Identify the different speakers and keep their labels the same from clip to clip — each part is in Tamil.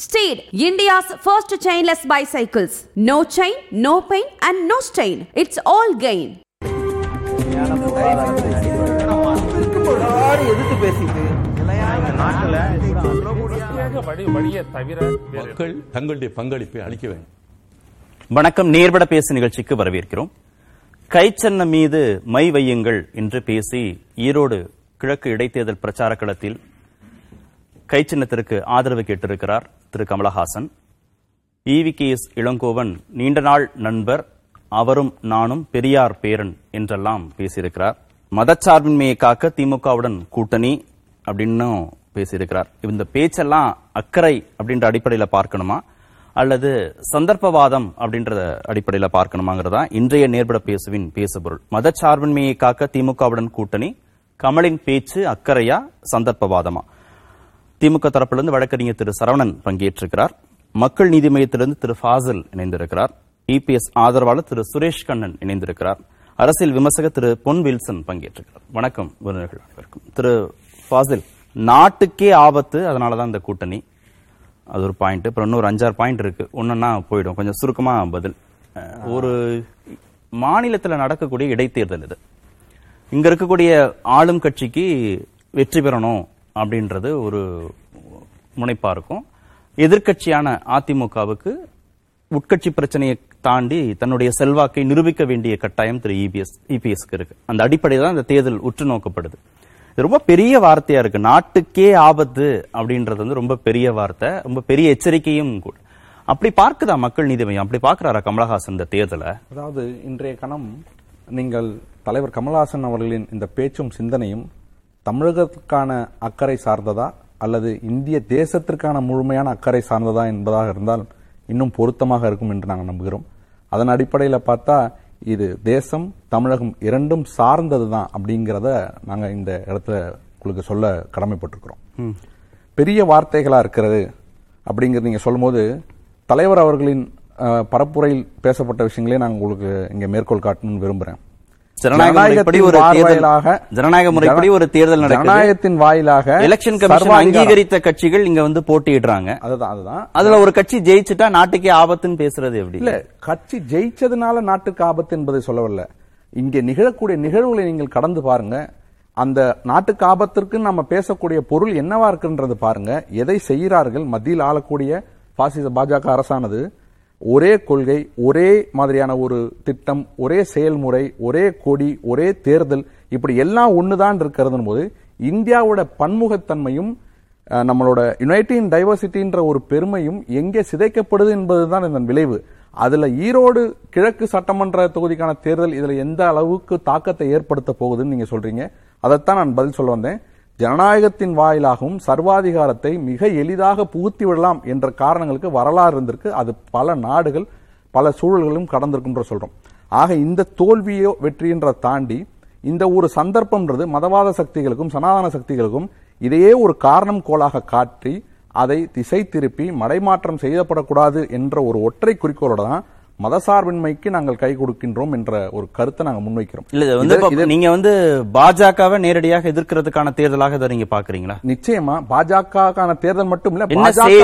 Speaker 1: Steed, India's first chainless bicycles. No chain, no pain, and no stain. It's all gain.
Speaker 2: மக்கள் தங்களுடைய பங்களிப்பை அளிக்க வேண்டும்
Speaker 3: வணக்கம் நேர்பட பேசு நிகழ்ச்சிக்கு வரவேற்கிறோம் கைச்சன்னம் மீது மை வையுங்கள் என்று பேசி ஈரோடு கிழக்கு இடைத்தேர்தல் பிரச்சார களத்தில் கைச்சின்னத்திற்கு ஆதரவு கேட்டிருக்கிறார் Thiru Kamalahasan. E V K S Elangovan நீண்ட நாள் நண்பர் அவரும் நானும் பெரியார் பேரன் என்றெல்லாம் பேசியிருக்கிறார். மதச்சார்பின்மையை காக்க திமுகவுடன் கூட்டணி அப்படின்னும் பேசியிருக்கிறார். இந்த பேச்செல்லாம் அக்கறை அப்படின்ற அடிப்படையில பார்க்கணுமா? அல்லது சந்தர்ப்பவாதம் அப்படின்ற அடிப்படையில பார்க்கணுமாங்கிறதா? இன்றைய நேர்பட பேசுவின் பேசுபொருள் மதச்சார்பின்மையை காக்க திமுகவுடன் கூட்டணி கமலின் பேச்சு அக்கறையா சந்தர்ப்பவாதமா? திமுக தரப்பிலிருந்து வழக்கறிஞர் திரு சரவணன் பங்கேற்றிருக்கிறார். மக்கள் நீதி மையத்திலிருந்து திரு ஃபாசில் இணைந்திருக்கிறார். இபிஎஸ் ஆதரவாளர் திரு சுரேஷ் கண்ணன் இணைந்திருக்கிறார். அரசியல் விமர்சகர் திரு பொன் வில்சன் பங்கேற்றிருக்கிறார். வணக்கம் விருந்தினர்கள் அனைவருக்கும். திரு ஃபாசில் நாட்டுக்கே ஆபத்து அதனாலதான் இந்த கூட்டணி. அது ஒரு பாயிண்ட் அப்புறம் இன்னொரு அஞ்சாறு பாயிண்ட் இருக்கு. ஒன்றுன்னா போயிடும். கொஞ்சம் சுருக்கமா பதில். ஒரு மாநிலத்தில் நடக்கக்கூடிய இடைத்தேர்தல் இது. இங்க இருக்கக்கூடிய ஆளும் கட்சிக்கு வெற்றி பெறணும். அப்படின்றது ஒரு முனைப்பா இருக்கும். எதிர்க்கட்சியான அதிமுகவுக்கு உட்கட்சி பிரச்சனையை தாண்டி தன்னுடைய செல்வாக்கை நிரூபிக்க வேண்டிய கட்டாயம் திரு இபிஎஸ் இபிஎஸ்க்கு இருக்கு. அந்த அடிப்படையில் தான் இந்த தேர்தல் உற்று நோக்கப்படுது. இது ரொம்ப பெரிய வார்த்தையா இருக்கு. நாட்டுக்கே ஆபத்து அப்படின்றது வந்து ரொம்ப பெரிய வார்த்தை. ரொம்ப பெரிய எச்சரிக்கையும் கூட. அப்படி பார்க்குதா மக்கள் நீதி மையம்? அப்படி பார்க்குறாரா கமலஹாசன் இந்த தேர்தலை?
Speaker 4: அதாவது இன்றைய கணம் நீங்கள் தலைவர் கமல்ஹாசன் அவர்களின் இந்த பேச்சும் சிந்தனையும் தமிழகத்துக்கான அக்கறை சார்ந்ததா அல்லது இந்திய தேசத்திற்கான முழுமையான அக்கறை சார்ந்ததா என்பதாக இருந்தால் இன்னும் பொருத்தமாக இருக்கும் என்று நாங்கள் நம்புகிறோம். அதன் அடிப்படையில் பார்த்தா இது தேசம் தமிழகம் இரண்டும் சார்ந்தது தான் அப்படிங்கிறத நாங்கள் இந்த இடத்துல உங்களுக்கு சொல்ல கடமைப்பட்டிருக்கிறோம். பெரிய வார்த்தைகளா இருக்கிறது அப்படிங்கிறது நீங்க சொல்லும்போது தலைவர் அவர்களின் பரப்புரையில் பேசப்பட்ட விஷயங்களே நான் உங்களுக்கு இங்க மேற்கோள் காட்டணும்னு விரும்புறேன்.
Speaker 3: ஜனநாயக முறைப்படி ஒரு தேர்தல்
Speaker 4: வாயிலாக
Speaker 3: ஜனநாயக முறைப்படி ஒரு தேர்தல் நடக்குது.
Speaker 4: ஜனநாயகத்தின் வாயிலாக
Speaker 3: எலெக்ஷன் கமிஷன். அங்கீகரித்த கட்சிகள் இங்க வந்து போட்டியிடுறாங்க.
Speaker 4: அதுதான் அதுதான்.
Speaker 3: அதுல ஒரு கட்சி ஜெயிச்சுட்டா நாட்டுக்கே ஆபத்துன்னு பேசுறது எப்படி?
Speaker 4: இல்ல கட்சி ஜெயிச்சதுனால நாட்டுக்கு ஆபத்து என்பதை சொல்லவில்லை. இங்கே நிகழக்கூடிய நிகழ்வுகளை நீங்கள் கடந்து பாருங்க. அந்த நாட்டுக்கு ஆபத்திற்கு நம்ம பேசக்கூடிய பொருள் என்னவா இருக்குன்றது பாருங்க. எதை செய்கிறார்கள்? மத்தியில் ஆளக்கூடிய பாசிச பாஜக அரசானது ஒரே கொள்கை ஒரே மாதிரியான ஒரு திட்டம் ஒரே செயல்முறை ஒரே கொடி ஒரே தேர்தல் இப்படி எல்லாம் ஒண்ணுதான் இருக்கிறது போது இந்தியாவோட பன்முகத்தன்மையும் நம்மளோட யுனைட்டின் டைவர்சிட்டின்ற ஒரு பெருமையும் எங்கே சிதைக்கப்படுது என்பதுதான் இதன் விளைவு. அதுல ஈரோடு கிழக்கு சட்டமன்ற தொகுதிக்கான தேர்தல் இதுல எந்த அளவுக்கு தாக்கத்தை ஏற்படுத்த போகுதுன்னு நீங்க சொல்றீங்க. அதைத்தான் நான் பதில் சொல்ல வந்தேன். ஜனநாயகத்தின் வாயிலாகவும் சர்வாதிகாரத்தை மிக எளிதாக புகுத்தி விடலாம் என்ற காரணங்களுக்கு வரலாறு இருந்திருக்கு. அது பல நாடுகள் பல சூழல்களும் கடந்திருக்குன்ற சொல்றோம். ஆக இந்த தோல்வியோ வெற்றின்ற தாண்டி இந்த ஒரு சந்தர்ப்பம்ன்றது மதவாத சக்திகளுக்கும் சனாதன சக்திகளுக்கும் இதையே ஒரு காரணம் கோலாக காட்டி அதை திசை திருப்பி மடைமாற்றம் செய்யப்படக்கூடாது என்ற ஒரு ஒற்றை குறிக்கோளோட தான் மதசார்பின்மைக்கு நாங்கள் கை கொடுக்கின்றோம் என்ற ஒரு கருத்தை நாங்கள் முன்வைக்கிறோம்.
Speaker 3: இல்ல வந்து நீங்க வந்து பாஜகவை நேரடியாக எதிர்க்கிறதுக்கான தேர்தலாக இதை நீங்க பாக்குறீங்களா?
Speaker 4: நிச்சயமா பாஜகக்கான தேர்தல் மட்டும் இல்ல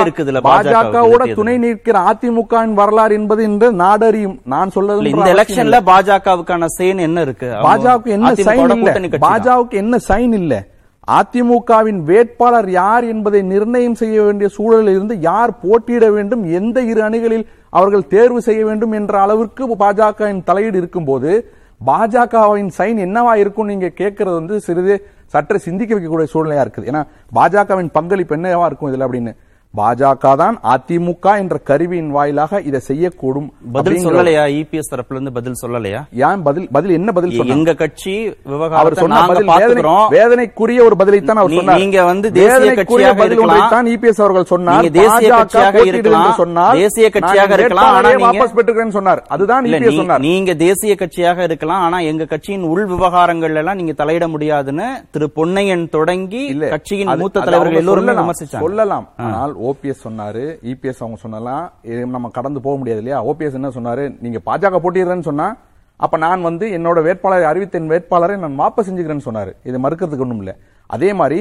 Speaker 3: இருக்குது பாஜக
Speaker 4: பாஜகவோட துணை நிற்கிற அதிமுகவின் வரலாறு என்பது இன்று நாடறியும். நான் சொல்றது
Speaker 3: இந்த எலெக்ஷன்ல பாஜகவுக்கான சேன் என்ன இருக்கு?
Speaker 4: பாஜகவுக்கு என்ன சைன் இல்ல. பாஜகவுக்கு என்ன சைன் இல்ல? அதிமுகவின் வேட்பாளர் யார் என்பதை நிர்ணயம் செய்ய வேண்டிய சூழலில் இருந்து யார் போட்டியிட வேண்டும் எந்த இரு அணிகளில் அவர்கள் தேர்வு செய்ய வேண்டும் என்ற அளவிற்கு பாஜகவின் தலையீடு இருக்கும்போது பாஜகவின் சைன் என்னவா இருக்கும் நீங்க கேட்கறது வந்து சிறிது சற்று சிந்திக்க வைக்கக்கூடிய சூழ்நிலையா இருக்குது. ஏன்னா பாஜகவின் பங்களிப்பு என்னவா இருக்கும் இதுல அப்படின்னு பாஜக தான் அதிமுக என்ற கருவியின் வாயிலாக இதை செய்யக்கூடும்
Speaker 3: பதில் சொல்லலையா? இபிஎஸ் தரப்புல இருந்து பதில் சொல்லலையா?
Speaker 4: ஏன் பதில் பதில் என்ன பதில்
Speaker 3: எங்க கட்சி
Speaker 4: அவர் சொன்ன பதில் வேதனைக்குரிய ஒரு பதிலைத்தான் அவர்
Speaker 3: நீ-
Speaker 4: சொன்னார்.
Speaker 3: நீங்க வந்து தேசிய கட்சியாக
Speaker 4: பதில்
Speaker 3: இருக்கலாம்.
Speaker 4: ஒன்றைத்தான் இபிஎஸ் அவர்கள் சொன்னார்.
Speaker 3: தேசிய கட்சியாக இருக்கலாம்.
Speaker 4: சொன்னார்.
Speaker 3: தேசிய கட்சியாக இருக்கலாம். ஆனா
Speaker 4: வாபஸ் பெற்றுக்கிறேன்னு சொன்னார். அதுதான் இபிஎஸ்
Speaker 3: நீ-
Speaker 4: சொன்னார்.
Speaker 3: நீங்க தேசிய கட்சியாக இருக்கலாம். ஆனா எங்க கட்சியின் உள் விவகாரங்கள் எல்லாம் நீங்க தலையிட முடியாதுன்னு திரு பொன்னையன் தொடங்கி கட்சியின் மூத்த தலைவர்கள் எல்லோருமே
Speaker 4: சொல்லலாம்.
Speaker 3: விமர்சிச்சாங்க.
Speaker 4: சொல்லலாம். ஆனால் ஓபிஎஸ் சொன்னாரு இபிஎஸ் அவங்க சொன்னலாம் இது நம்ம கடந்து போக முடியாது இல்லையா? ஓபிஎஸ் என்ன சொன்னாரு? நீங்க பாஜக போட்டிடுறேன்னு சொன்னா அப்ப நான் வந்து என்னோட வேட்பாளரை அறிவித்த என் வேட்பாளரை நான் வாபஸ் செஞ்சுக்கிறேன்னு சொன்னாரு. இது மறுக்கிறதுக்கு ஒண்ணும் இல்லை. அதே மாதிரி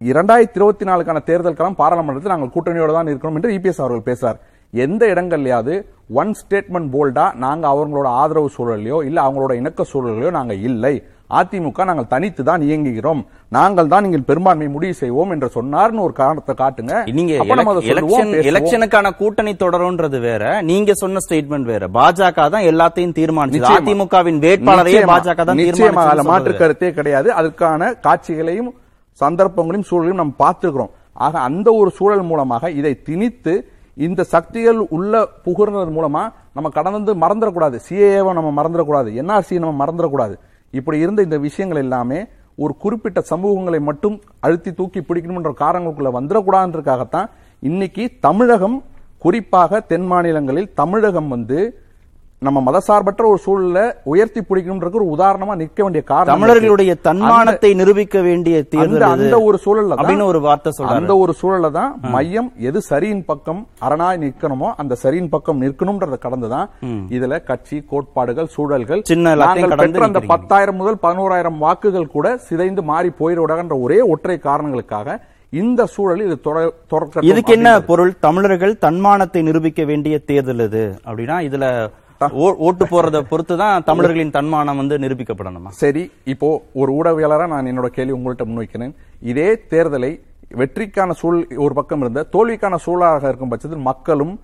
Speaker 4: இரண்டாயிரத்தி இருபத்தி நாலுக்கான தேர்தல் பாராளுமன்றத்தில் நாங்கள் கூட்டணியோட தான் இருக்கணும் என்று இபிஎஸ் அவர்கள் பேசுறார். எந்த இடங்கள்லயாவது ஒன் ஸ்டேட்மெண்ட் போல்டா நாங்க அவங்களோட ஆதரவு சூழலையோ இல்ல அவங்களோட இணக்க சூழலையோ நாங்க இல்லை. அதிமுக நாங்கள் தனித்து தான் இயங்குகிறோம். நாங்கள் தான் நீங்கள் பெரும்பான்மை முடிவு செய்வோம் என்று சொன்னார்னு ஒரு காரணத்தை காட்டுங்க.
Speaker 3: நீங்க. எலெக்ஷனுக்கான கூட்டணி தொடரும்ன்றது வேற. நீங்க சொன்ன ஸ்டேட்மெண்ட் வேற. பாஜக தான் எல்லாத்தையும் தீர்மானிச்சது.
Speaker 4: நிச்சயமா.
Speaker 3: அதிமுகவின் வேட்பாளரையே. பாஜக தான்
Speaker 4: மாற்று
Speaker 3: தீர்மானிச்சு
Speaker 4: கருத்தே கிடையாது. அதுக்கான காட்சிகளையும் சந்தர்ப்பங்களையும் சூழலையும் நம்ம பார்த்திருக்கிறோம் ஆக அந்த ஒரு சூழல் மூலமாக இதை திணித்து இந்த சக்திகள் உள்ள புகுறது மூலமா நம்ம கடந்து மறந்துடக்கூடாது. சிஏஏவை நம்ம மறந்துடக்கூடாது. என்ஆர்சி நம்ம மறந்துடக்கூடாது. இப்படி இருந்த இந்த விஷயங்கள் எல்லாமே ஒரு குறிப்பிட்ட சமூகங்களை மட்டும் அழுத்தி தூக்கி பிடிக்கணும்ன்ற காரணங்களுக்குள்ள வந்துடக்கூடாதுன்றதுக்காகத்தான் இன்னைக்கு தமிழகம் குறிப்பாக தென் மாநிலங்களில் தமிழகம் வந்து நம்ம மதசார்பற்ற ஒரு சூழலை உயர்த்தி பிடிக்கணும்ன்றது ஒரு உதாரணமா நிற்க வேண்டிய காரணம்
Speaker 3: தமிழர்களுடைய. தன்மானத்தை நிரூபிக்க வேண்டிய தேர்தல்
Speaker 4: அந்த. ஒரு சூழல்ல
Speaker 3: அப்படின்னு ஒரு வார்த்தை சொல்றாரு
Speaker 4: அந்த ஒரு சூழல்ல தான் மையம் எது சரியின் பக்கம் அரணாய் நிற்கணுமோ அந்த சரியின் பக்கம் நிற்கணும்ன்றத கடந்துதான் இதுல கட்சி கோட்பாடுகள் சூழல்கள்
Speaker 3: சின்ன
Speaker 4: பெற்ற அந்த. பத்தாயிரம் முதல் பதினோராயிரம் வாக்குகள் கூட சிதைந்து மாறி போயிடுவதாகன்ற ஒரே ஒற்றை காரணங்களுக்காக இந்த சூழலில் இது தொட- தொடக்கட்டும்
Speaker 3: இதுக்கு என்ன. பொருள் தமிழர்கள் தன்மானத்தை நிரூபிக்க வேண்டிய தேர்தல் இது அப்படின்னா இதுல ஓட்டு போறத பொறுத்து தான் தமிழர்களின் தன்மானம் வந்து நிரூபிக்கப்படணுமா?
Speaker 4: சரி இப்போ ஒரு ஊடகவியலரா நான் என்னோட கேள்வி உங்கள்கிட்ட முன்வைக்கிறேன். இதே தேர்தலை வெற்றிக்கான சூழ் ஒரு பக்கம் இருந்த தோல்விக்கான சூழலாக இருக்கும் பட்சத்தில் மக்களும்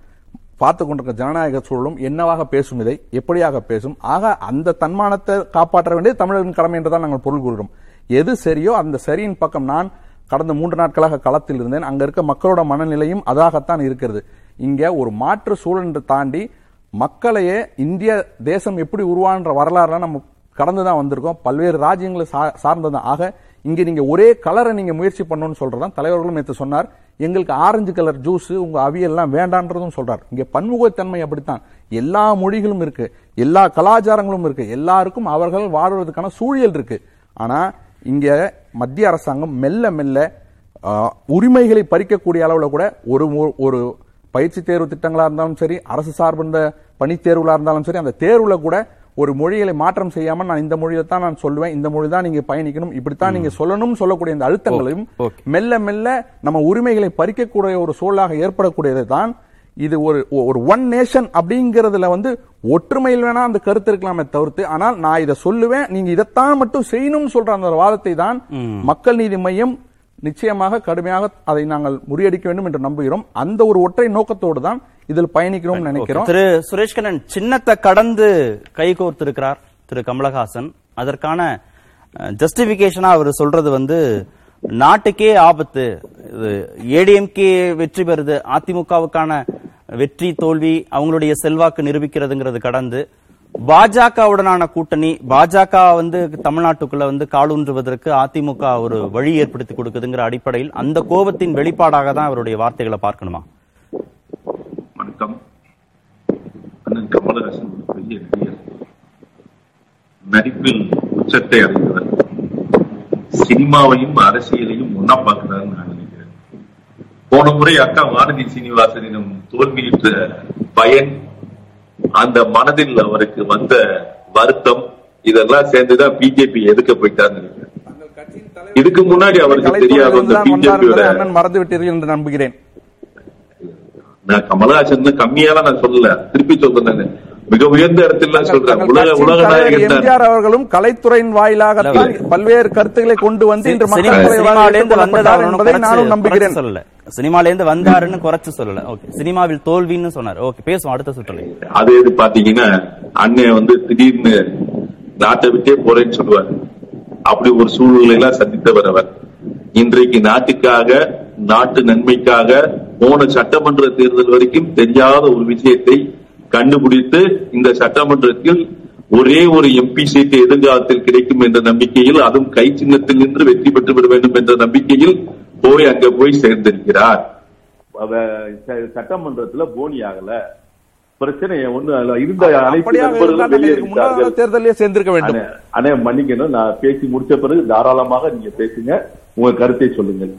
Speaker 4: பார்த்து கொண்டிருக்க ஜனநாயக சூழலும் என்னவாக பேசும் இதை எப்படியாக பேசும்? ஆக அந்த தன்மானத்தை காப்பாற்ற வேண்டியது தமிழரின் கடமை என்றுதான் நாங்கள் பொருள் கூறுகிறோம். எது சரியோ அந்த சரியின் பக்கம் நான் கடந்த மூன்று நாட்களாக களத்தில் இருந்தேன். அங்க இருக்க மக்களோட மனநிலையும் அதாகத்தான் இருக்கிறது. இங்க ஒரு மாற்று சூழல் தாண்டி மக்களையே இந்திய தேசம் எப்படி உருவான்ற வரலாறுலாம் நம்ம கடந்து தான் வந்திருக்கோம். பல்வேறு ராஜ்யங்களை சா- சார்ந்ததுதான் ஆக இங்க நீங்க ஒரே கலரை நீங்க முயற்சி பண்ணணும்னு சொல்றதான் தலைவர்களும் நேற்று சொன்னார். எங்களுக்கு ஆரஞ்சு கலர் ஜூஸ் உங்க அவியெல்லாம் வேண்டான்றதும் சொல்றார். இங்க பன்முகத்தன்மை அப்படித்தான். எல்லா மொழிகளும் இருக்கு. எல்லா கலாச்சாரங்களும் இருக்கு. எல்லாருக்கும் அவர்கள் வாழ்வதற்கான சூழல் இருக்கு. ஆனா இங்க மத்திய அரசாங்கம் மெல்ல மெல்ல உரிமைகளை பறிக்கக்கூடிய அளவில் கூட ஒரு ஒரு பயிற்சி தேர்வு திட்டங்களா இருந்தாலும் சரி அரசு சார்பிருந்த பணி தேர்வுகளா இருந்தாலும் சரி அந்த தேர்வுல கூட ஒரு மொழிகளை மாற்றம் செய்யாம நான் இந்த மொழியை தான் நான் சொல்லுவேன் இந்த மொழி தான் நீங்க பயணிக்கணும் இப்படித்தான் நீங்க சொல்லணும்னு சொல்லக்கூடிய இந்த அழுத்தங்களையும். மெல்ல மெல்ல நம்ம உரிமைகளை பறிக்கக்கூடிய ஒரு சூழலாக ஏற்படக்கூடியது தான் இது ஒரு ஒரு ஒன் நேஷன் அப்படிங்கறதுல வந்து ஒற்றுமையில் வேணா அந்த கருத்து இருக்கலாமே தவிர்த்து ஆனால் நான் இதை சொல்லுவேன் நீங்க இதைத்தான் மட்டும் செய்யணும்னு சொல்ற அந்த வாதத்தை தான் மக்கள் நீதி மையம் நிச்சயமாக கடுமையாக அதை நாங்கள் முறியடிக்க வேண்டும் என்று நம்புகிறோம். அந்த ஒரு ஒற்றை நோக்கத்தோடு தான் இதில் பயணிக்கிறோம் நினைக்கிறோம்.
Speaker 3: திரு சுரேஷ்கண்ணன் சின்னத்தை கடந்து கைகோர்த்திருக்கிறார் திரு கமலஹாசன். அதற்கான ஜஸ்டிபிகேஷனா அவர் சொல்றது வந்து நாட்டுக்கே ஆபத்து. ஏடிஎம்கே வெற்றி பெறுது. அதிமுகவுக்கான வெற்றி தோல்வி அவங்களுடைய செல்வாக்கு நிரூபிக்கிறதுங்கிறது கடந்து. பாஜகவுடனான கூட்டணி பாஜக வந்து தமிழ்நாட்டுக்குள்ள வந்து காலூன்றுவதற்கு அதிமுக ஒரு வழி ஏற்படுத்தி கொடுக்குதுங்கிற அடிப்படையில் அந்த கோபத்தின் வெளிப்பாடாக தான் அவருடைய வார்த்தைகளை பார்க்கணுமா?
Speaker 5: வணக்கம். கமலஹாசன் பெரிய நடிகர். நடிப்பில் உச்சத்தை அடைந்தவர். சினிமாவையும் அரசியலையும் ஒன்னா பார்க்கிறார் நான் நினைக்கிறேன். போன முறை அக்கா வானதி சீனிவாசனிடம் தோல்வியுற்ற பயன் அந்த மனதில் அவருக்கு வந்த வருத்தம் இதெல்லாம் சேர்ந்துதான் பிஜேபி எதுக்க போயிட்டாருன்னு நினைக்கிறேன் இதுக்கு முன்னாடி அவருக்கு தெரியாத அந்த பிஜேபியோட
Speaker 4: மறந்து விட்டீர்கள் என்று நம்புகிறேன்.
Speaker 5: நான் கமலஹாசன் கம்மியாலாம் நான் சொல்லல. திருப்பி சொல்றேன் மிக உயர்ந்த இடத்துல சொல்றேன். உலக உலக
Speaker 4: அவர்களும் கலைத்துறையின்
Speaker 3: இல்ல.
Speaker 4: பல்வேறு கருத்துக்களை கொண்டு வந்து இன்று மக்கள் தலைவராக
Speaker 3: சினிமால இருந்து வந்தது
Speaker 4: ஏற்றுக்கொள்ளப்பட்டார்
Speaker 3: அவர் ஒண்ணும்
Speaker 4: என்பதை நானும் நம்புகிறேன்
Speaker 3: குறைச்சு சினிமால இருந்து வந்தாருன்னு குறைச்சு சொல்லல. ஓகே சினிமாவில் தோல்வின்னு சொன்னார். ஓகே பேசுவோம் அடுத்த சுற்றுல
Speaker 5: அது எது பாத்தீங்கன்னா அண்ணன் வந்து திடீர்னு நாட்டை விட்டே போறேன்னு சொல்லுவார். அப்படி ஒரு சூழ்நிலை எல்லாம் சந்தித்தவர் அவர். இன்றைக்கு நாட்டுக்காக நாட்டு நன்மைக்காக போன சட்டமன்ற தேர்தல் வரைக்கும் தெரியாத ஒரு விஷயத்தை கண்டுபிடித்து இந்த சட்டமன்றத்தில் ஒரே ஒரு எம்பி சீட்டு எதிர்காலத்தில் கிடைக்கும் என்ற நம்பிக்கையில் அதுவும் கை சின்னத்தில் நின்று வெற்றி பெற்று விட வேண்டும் என்ற நம்பிக்கையில் போய் அங்க போய் சேர்ந்திருக்கிறார். சட்டமன்றத்துல போனி ஆகல. பிரச்சனை ஒண்ணு இருந்த அனைத்து.
Speaker 4: தேர்தலிலே சேர்ந்திருக்க வேண்டும்.
Speaker 5: அண்ணே, மன்னிக்கணும். நான் பேசி முடிச்ச பிறகு தாராளமாக நீங்க பேசுங்க. உங்க கருத்தை சொல்லுங்கள்.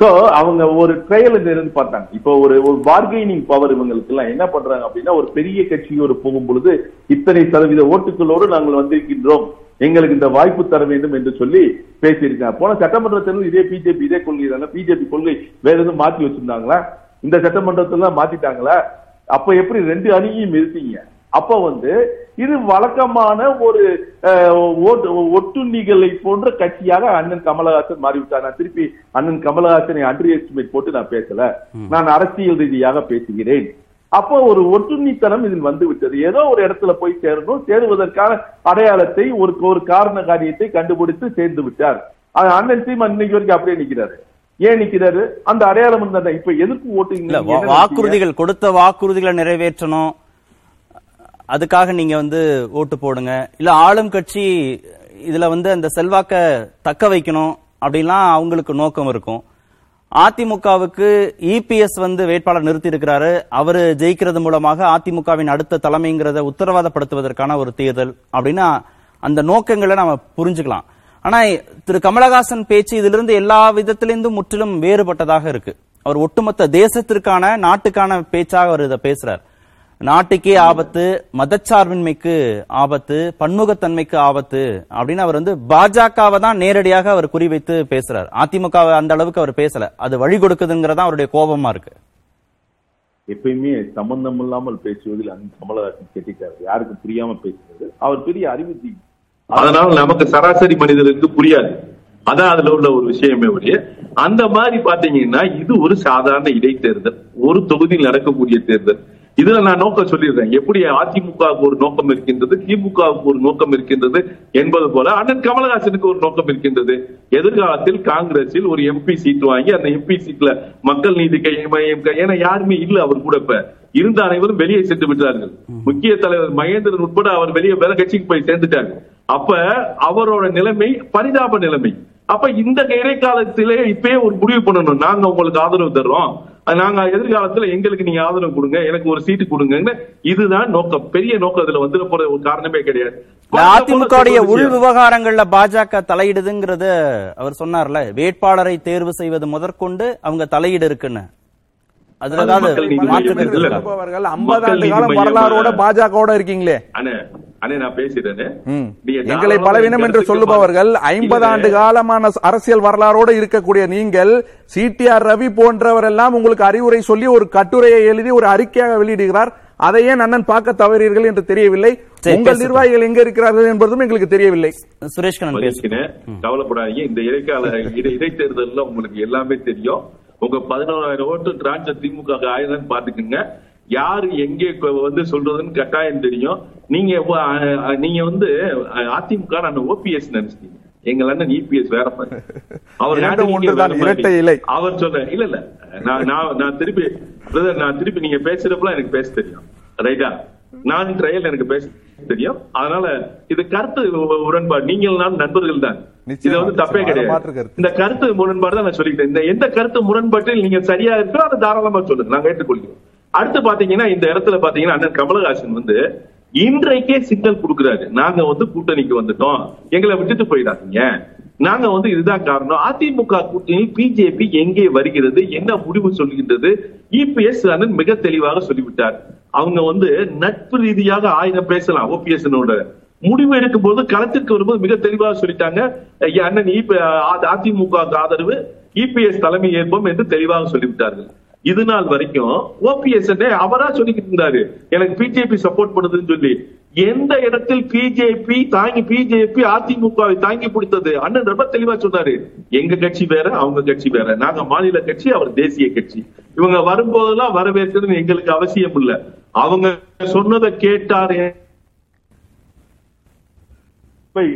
Speaker 5: சோ அவங்க ஒரு ட்ரையல் இருந்து பார்த்தாங்க. இப்போ ஒரு ஒரு பார்கெனிங் பவர் இவங்களுக்கு எல்லாம் என்ன பண்றாங்க அப்படின்னா ஒரு பெரிய கட்சியோடு போகும் பொழுது இத்தனை சதவீத ஓட்டுகளோடு நாங்கள் வந்திருக்கின்றோம்.
Speaker 6: எங்களுக்கு இந்த வாய்ப்பு தர வேண்டும் என்று சொல்லி பேசியிருக்காங்க. போன சட்டமன்ற தேர்தல் இதே பிஜேபி இதே கொள்கை தானே? பிஜேபி கொள்கை வேற எதுவும் மாத்தி வச்சிருந்தாங்களா? இந்த சட்டமன்றத்துல மாத்திட்டாங்களா? அப்ப எப்படி ரெண்டு அணியையும் நிறுத்தீங்க அப்ப வந்து இது வழக்கமான ஒரு ஒட்டுண்ணிகளை போன்ற கட்சியாக அண்ணன் கமலஹாசன் மாறிவிட்டார். நான் திருப்பி அண்ணன் கமலஹாசனை அண்டர் எஸ்டிமேட் போட்டு நான் பேசல. நான் அரசியல் ரீதியாக பேசுகிறேன். அப்போ ஒரு ஒட்டுண்ணித்தனம் இதில் வந்து விட்டது ஏதோ ஒரு இடத்துல போய் சேரணும் சேருவதற்கான அடையாளத்தை ஒரு ஒரு காரண காரியத்தை கண்டுபிடித்து சேர்ந்து விட்டார். அண்ணன் சீமான் இன்னைக்கு வரைக்கும் அப்படியே நிக்கிறாரு. ஏன் நிக்கிறாரு? அந்த அடையாளம் இருந்தா இப்ப எதுக்கு ஓட்டு?
Speaker 3: வாக்குறுதிகள் கொடுத்த வாக்குறுதிகளை நிறைவேற்றணும். அதுக்காக நீங்க வந்து ஓட்டு போடுங்க. இல்ல ஆளும் கட்சி இதுல வந்து அந்த செல்வாக்க தக்க வைக்கணும் அப்படின்லாம் அவங்களுக்கு நோக்கம் இருக்கும். அதிமுகவுக்கு இபிஎஸ் வந்து வேட்பாளர் நிறுத்தி இருக்கிறாரு அவர் ஜெயிக்கிறது மூலமாக அதிமுகவின் அடுத்த தலைமைங்கிறத உத்தரவாதப்படுத்துவதற்கான ஒரு தேர்தல் அப்படின்னா அந்த நோக்கங்களை நம்ம புரிஞ்சுக்கலாம். ஆனா திரு கமலஹாசன் பேச்சு இதிலிருந்து எல்லா விதத்திலிருந்தும் முற்றிலும் வேறுபட்டதாக இருக்கு. அவர் ஒட்டுமொத்த தேசத்திற்கான நாட்டுக்கான பேச்சாக அவர் இதை பேசுறார். நாட்டுக்கே ஆபத்து மதச்சார்பின்மைக்கு ஆபத்து பன்முகத்தன்மைக்கு ஆபத்து அப்படின்னு அவர் வந்து பாஜகவை தான் நேரடியாக அவர் குறிவைத்து பேசுறார். அதிமுக அந்த அளவுக்கு அவர் பேசல. அது வழி கொடுக்குதுங்கிறதா அவருடைய கோபமா இருக்கு.
Speaker 6: எப்பயுமே சம்பந்தம் இல்லாமல் பேசுவதில் அண்ணன் கமலஹாசன் கெட்டிட்டார் யாருக்கு புரியாம பேசுறது? அவர் பெரிய அறிவுஜீவி
Speaker 5: அதனால நமக்கு சராசரி மனிதருக்கு புரியாது. அதான் அதுல உள்ள ஒரு விஷயமே ஒழிய அந்த மாதிரி பாத்தீங்கன்னா இது ஒரு சாதாரண இடைத்தேர்தல். ஒரு தொகுதியில் நடக்கக்கூடிய தேர்தல். இதுல நான் நோக்கம் சொல்லிடுறேன் எப்படி அதிமுகவுக்கு ஒரு நோக்கம் இருக்கின்றது திமுகவுக்கு ஒரு நோக்கம் இருக்கின்றது என்பது போல அண்ணன் கமலஹாசனுக்கு ஒரு நோக்கம் இருக்கின்றது. எதிர்காலத்தில் காங்கிரஸில் ஒரு எம்பி சீட் வாங்கி அந்த எம்பி சீட்ல மக்கள் நீதி மையம் ஏன்னா யாருமே இல்ல அவர் கூட இப்ப. இருந்த அனைவரும் வெளியே சென்று விட்டார்கள். முக்கிய தலைவர் மகேந்திரன் உட்பட அவர் வெளியே வேற கட்சிக்கு போய் சேர்ந்துட்டாங்க அப்ப அவரோட நிலைமை பரிதாப நிலைமை. அப்ப இந்த இடைக்காலத்திலே இப்பயே ஒரு முடிவு பண்ணணும். நாங்க உங்களுக்கு ஆதரவு தர்றோம். நாங்க எதிர்காலத்துல எங்களுக்கு நீங்க ஆதரவு கொடுங்க எனக்கு ஒரு சீட்டு கொடுங்கன்னு இதுதான் நோக்கம். பெரிய நோக்கம் இதுல வந்துட போற ஒரு காரணமே கிடையாது.
Speaker 3: அதிமுகவுடைய உள் விவகாரங்கள்ல பாஜக தலையிடுதுங்கிறத அவர் சொன்னார்ல வேட்பாளரை தேர்வு செய்வது முதற்கொண்டு அவங்க தலையீடு இருக்குன்னு. அதுல ஏதாவது
Speaker 5: நீதி
Speaker 3: மாற்று
Speaker 4: 50 ஆண்டு காலம் வரலாறோட பாஜகவோட இருக்கீங்களே?
Speaker 5: அண்ணே நான். நீங்க
Speaker 4: எங்களை பலவீனம்
Speaker 5: என்
Speaker 4: என்று சொல்லுபவர்கள் ஐம்பது ஆண்டு காலமான அரசியல் வரலாறோடு இருக்கக்கூடிய நீங்கள் சிடிஆர் ரவி போன்றவரெல்லாம் உங்களுக்கு அறிவுரை சொல்லி ஒரு கட்டுரையை எழுதி ஒரு அறிக்கையாக வெளியிடுகிறார். அதை ஏன் அண்ணன் பார்க்க தவறீர்கள் என்று தெரியவில்லை. உங்கள். நிர்வாகிகள் எங்க இருக்கிறார்கள் என்பதும் எங்களுக்கு தெரியவில்லை.
Speaker 3: சுரேஷ்.
Speaker 5: கவலைப்படாதீங்க. இந்த இடைக்கால இடை இடைத்தேர்தல்ல உங்களுக்கு எல்லாமே தெரியும். உங்க பதினோராயிரம் ஓட்டு திராட்சை திமுக ஆயுதம் பாத்துக்குங்க யாரு எங்கே வந்து சொல்றதுன்னு கட்டாயம் தெரியும். நீங்க நீங்க வந்து அதிமுக நான் ஓபிஎஸ் நினைச்சிட்டீங்க. எங்கள் அண்ணன் இபிஎஸ் வேற அவர்
Speaker 4: இலை.
Speaker 5: அவர் சொல்ற இல்ல இல்ல. நான் நான் நான் திருப்பி brother, நான் திருப்பி நீங்க பேசுறப்பலாம் எனக்கு பேச தெரியும். ரைட்டா நான் ட்ரையல் எனக்கு பேச தெரியும். அதனால இது கருத்து உடன்பாடு. நீங்கள் நான் நண்பர்கள் தான். இது வந்து தப்பே கிடையாது. இந்த கருத்து முரண்பாடு தான் நான் சொல்லிக்கிட்டேன் இந்த எந்த கருத்து முரண்பாட்டில் நீங்க சரியா இருக்கோ அதை தாராளமா சொல்லுங்க. நாங்க ஏற்றுக்கொள்கிறோம் அடுத்து பாத்தீங்கன்னா இந்த இடத்துல பாத்தீங்கன்னா அண்ணன் கமலஹாசன் வந்து இன்றைக்கே சிக்னல் கொடுக்குறாரு. நாங்க வந்து கூட்டணிக்கு வந்துட்டோம். எங்களை விட்டுட்டு போயிடாதீங்க. நாங்க வந்து இதுதான் காரணம். அதிமுக கூட்டணி பிஜேபி எங்கே வருகிறது என்ன முடிவு சொல்கின்றது இபிஎஸ் அண்ணன் மிக தெளிவாக சொல்லிவிட்டார். அவங்க வந்து நட்பு ரீதியாக ஆயுதம் பேசலாம் ஓபிஎஸ் முடிவு எடுக்கும் போது களத்திற்கு வரும்போது மிக தெளிவாக சொல்லிட்டாங்க. அண்ணன் அதிமுக ஆதரவு இபிஎஸ் தலைமை ஏற்போம் என்று தெளிவாக சொல்லிவிட்டார்கள். இது நாள் வரைக்கும் ஓபிஎஸ் அவரா சொல்லிக்கிட்டு இருந்தாரு. எனக்கு பிஜேபி சப்போர்ட் பண்ணுதுன்னு சொல்லி. எந்த இடத்தில் பிஜேபி தாங்கி பிஜேபி அதிமுகவை தாங்கி பிடித்தது? அண்ணன் ரொம்ப தெளிவா சொன்னாரு. எங்க கட்சி வேற அவங்க கட்சி வேற. நாங்க மாநில கட்சி அவர் தேசிய கட்சி. இவங்க வரும்போதெல்லாம் வரவேற்கிறது எங்களுக்கு அவசியம் இல்ல. அவங்க சொன்னதை கேட்டாரு.
Speaker 6: By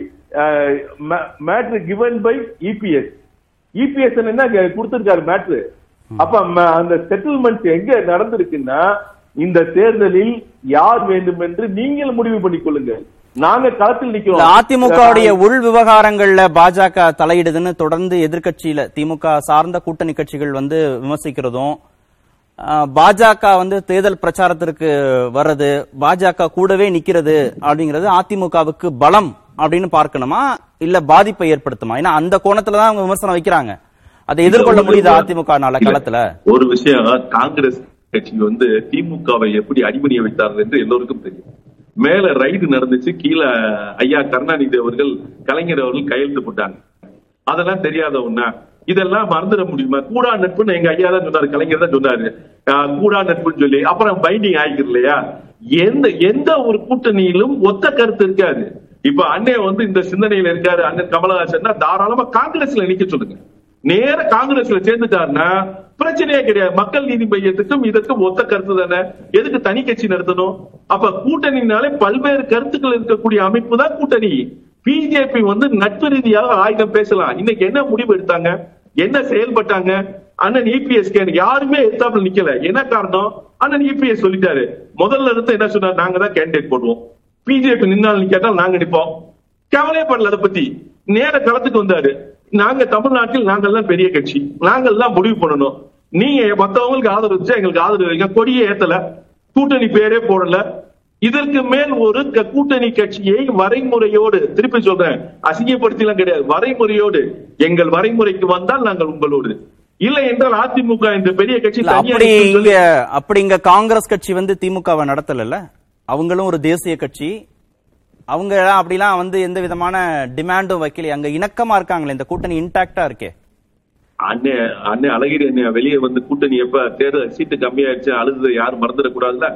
Speaker 6: matter given by EPS EPS என்ன கொடுத்துருக்காரு கொடுத்திருக்காரு மேட்ரு அப்ப அந்த செட்டில்மெண்ட் எங்க நடந்திருக்குன்னா இந்த தேர்தலில் யார் வேண்டும் என்று நீங்கள் முடிவு பண்ணிக் கொள்ளுங்க நாங்க களத்தில் நிக்கிறோம்.
Speaker 3: அதிமுகவுடைய உள் விவகாரங்கள்ல பாஜக தலையிடுதுன்னு தொடர்ந்து எதிர்கட்சியில திமுக சார்ந்த கூட்டணி கட்சிகள் வந்து விமர்சிக்கிறதும் ஆஹ், பாஜக வந்து தேர்தல் பிரச்சாரத்திற்கு வர்றது பாஜக கூடவே நிக்கிறது அப்படிங்கிறது அதிமுகவுக்கு பலம் அப்படின்னு பார்க்கணுமா? இல்ல பாதிப்பை ஏற்படுத்துமா? ஏன்னா அந்த கோணத்துலதான் அவங்க விமர்சனம் வைக்கிறாங்க. அதை எதிர்கொள்ள முடியுது
Speaker 5: இல்ல.
Speaker 3: களத்துல?
Speaker 5: ஒரு விஷயம் காங்கிரஸ் கட்சி வந்து திமுகவை எப்படி அடிமணிய வைத்தார்கள் என்று எல்லோருக்கும் தெரியும். மேல ரைடு நடந்துச்சு கீழே ஐயா கருணாநிதி அவர்கள் கலைஞர் அவர்கள் கையெழுத்து போட்டாங்க. அதெல்லாம் தெரியாத ஒண்ணா? இதெல்லாம் மறந்துட முடியுமா? கூடா நட்புன்னு எங்க ஐயா தான் சொன்னாரு கலைஞர் தான் சொன்னாரு. கூடா நட்புன்னு சொல்லி அப்புறம் பைண்டிங் ஆகிருக்கு இல்லையா எந்த எந்த ஒரு கூட்டணியிலும் ஒத்த கருத்து இருக்காது. இப்ப அண்ணன் வந்து இந்த சிந்தனையில இருக்காரு அண்ணன் கமலஹாசன் தாராளமா காங்கிரஸ்ல நிக்க சொல்லுங்க. நேர காங்கிரஸ்ல சேர்ந்துட்டாருன்னா பிரச்சனையே கிடையாது. மக்கள் நீதி மையத்துக்கும் இதற்கும் ஒத்த கருத்து தானே? எதுக்கு தனி கட்சி நடத்தணும்? அப்ப கூட்டணினாலே பல்வேறு கருத்துக்கள் இருக்கக்கூடிய அமைப்பு தான் கூட்டணி. பிஜேபி வந்து நட்பு ரீதியாக ஆயுதம் பேசலாம். இன்னைக்கு என்ன முடிவு எடுத்தாங்க? என்ன செயல்பட்டாங்க? அண்ணன் இபிஎஸ் யாருமே எத்தாப்புல நிக்கல. என்ன காரணம்? அண்ணன் இபிஎஸ் சொல்லிட்டாரு. முதல்ல இருந்து என்ன சொன்னார்? நாங்க தான் கேண்டிடேட் போடுவோம். பிஜேபி நின்னாலும் கேட்டால் நாங்க நிப்போம். கவலையே படல அதை பத்தி. நேர களத்துக்கு வந்தாரு. நாங்க தமிழ்நாட்டில் நாங்கள் தான் பெரிய கட்சி. நாங்கள் தான் முடிவு பண்ணணும். நீங்க மத்தவங்களுக்கு ஆதரவு எங்களுக்கு ஆதரவு வைங்க. கொடியே ஏத்தல. கூட்டணி பேரே போடல. இதற்கு மேல் ஒரு கூட்டணி கட்சியை வரைமுறையோடு திருப்பி சொல்றேன் அசிங்கப்படுத்திலாம் கிடையாது. வரைமுறையோடு எங்கள் வரைமுறைக்கு வந்தால் நாங்கள் உங்களோடு. இல்லை என்றால் அதிமுக என்ற பெரிய கட்சி
Speaker 3: அப்படி இங்க அப்படி இங்க காங்கிரஸ் கட்சி வந்து திமுகவை நடத்தல அவங்களும் ஒரு தேசிய கட்சி அவங்க அப்படிலாம் வந்து எந்த விதமான டிமாண்டும் வைக்கல அங்க இணக்கமா இருக்காங்களே இந்த கூட்டணி இன்டாக்டா இருக்கே.
Speaker 5: அண்ணே அண்ணே அழகிரி அண்ணே வெளியே வந்து கூட்டணி எப்ப தேர்தல் சீட்டு கம்மியாயிடுச்சு அழுது யாரும் மறந்துடக்கூடாதுல்ல?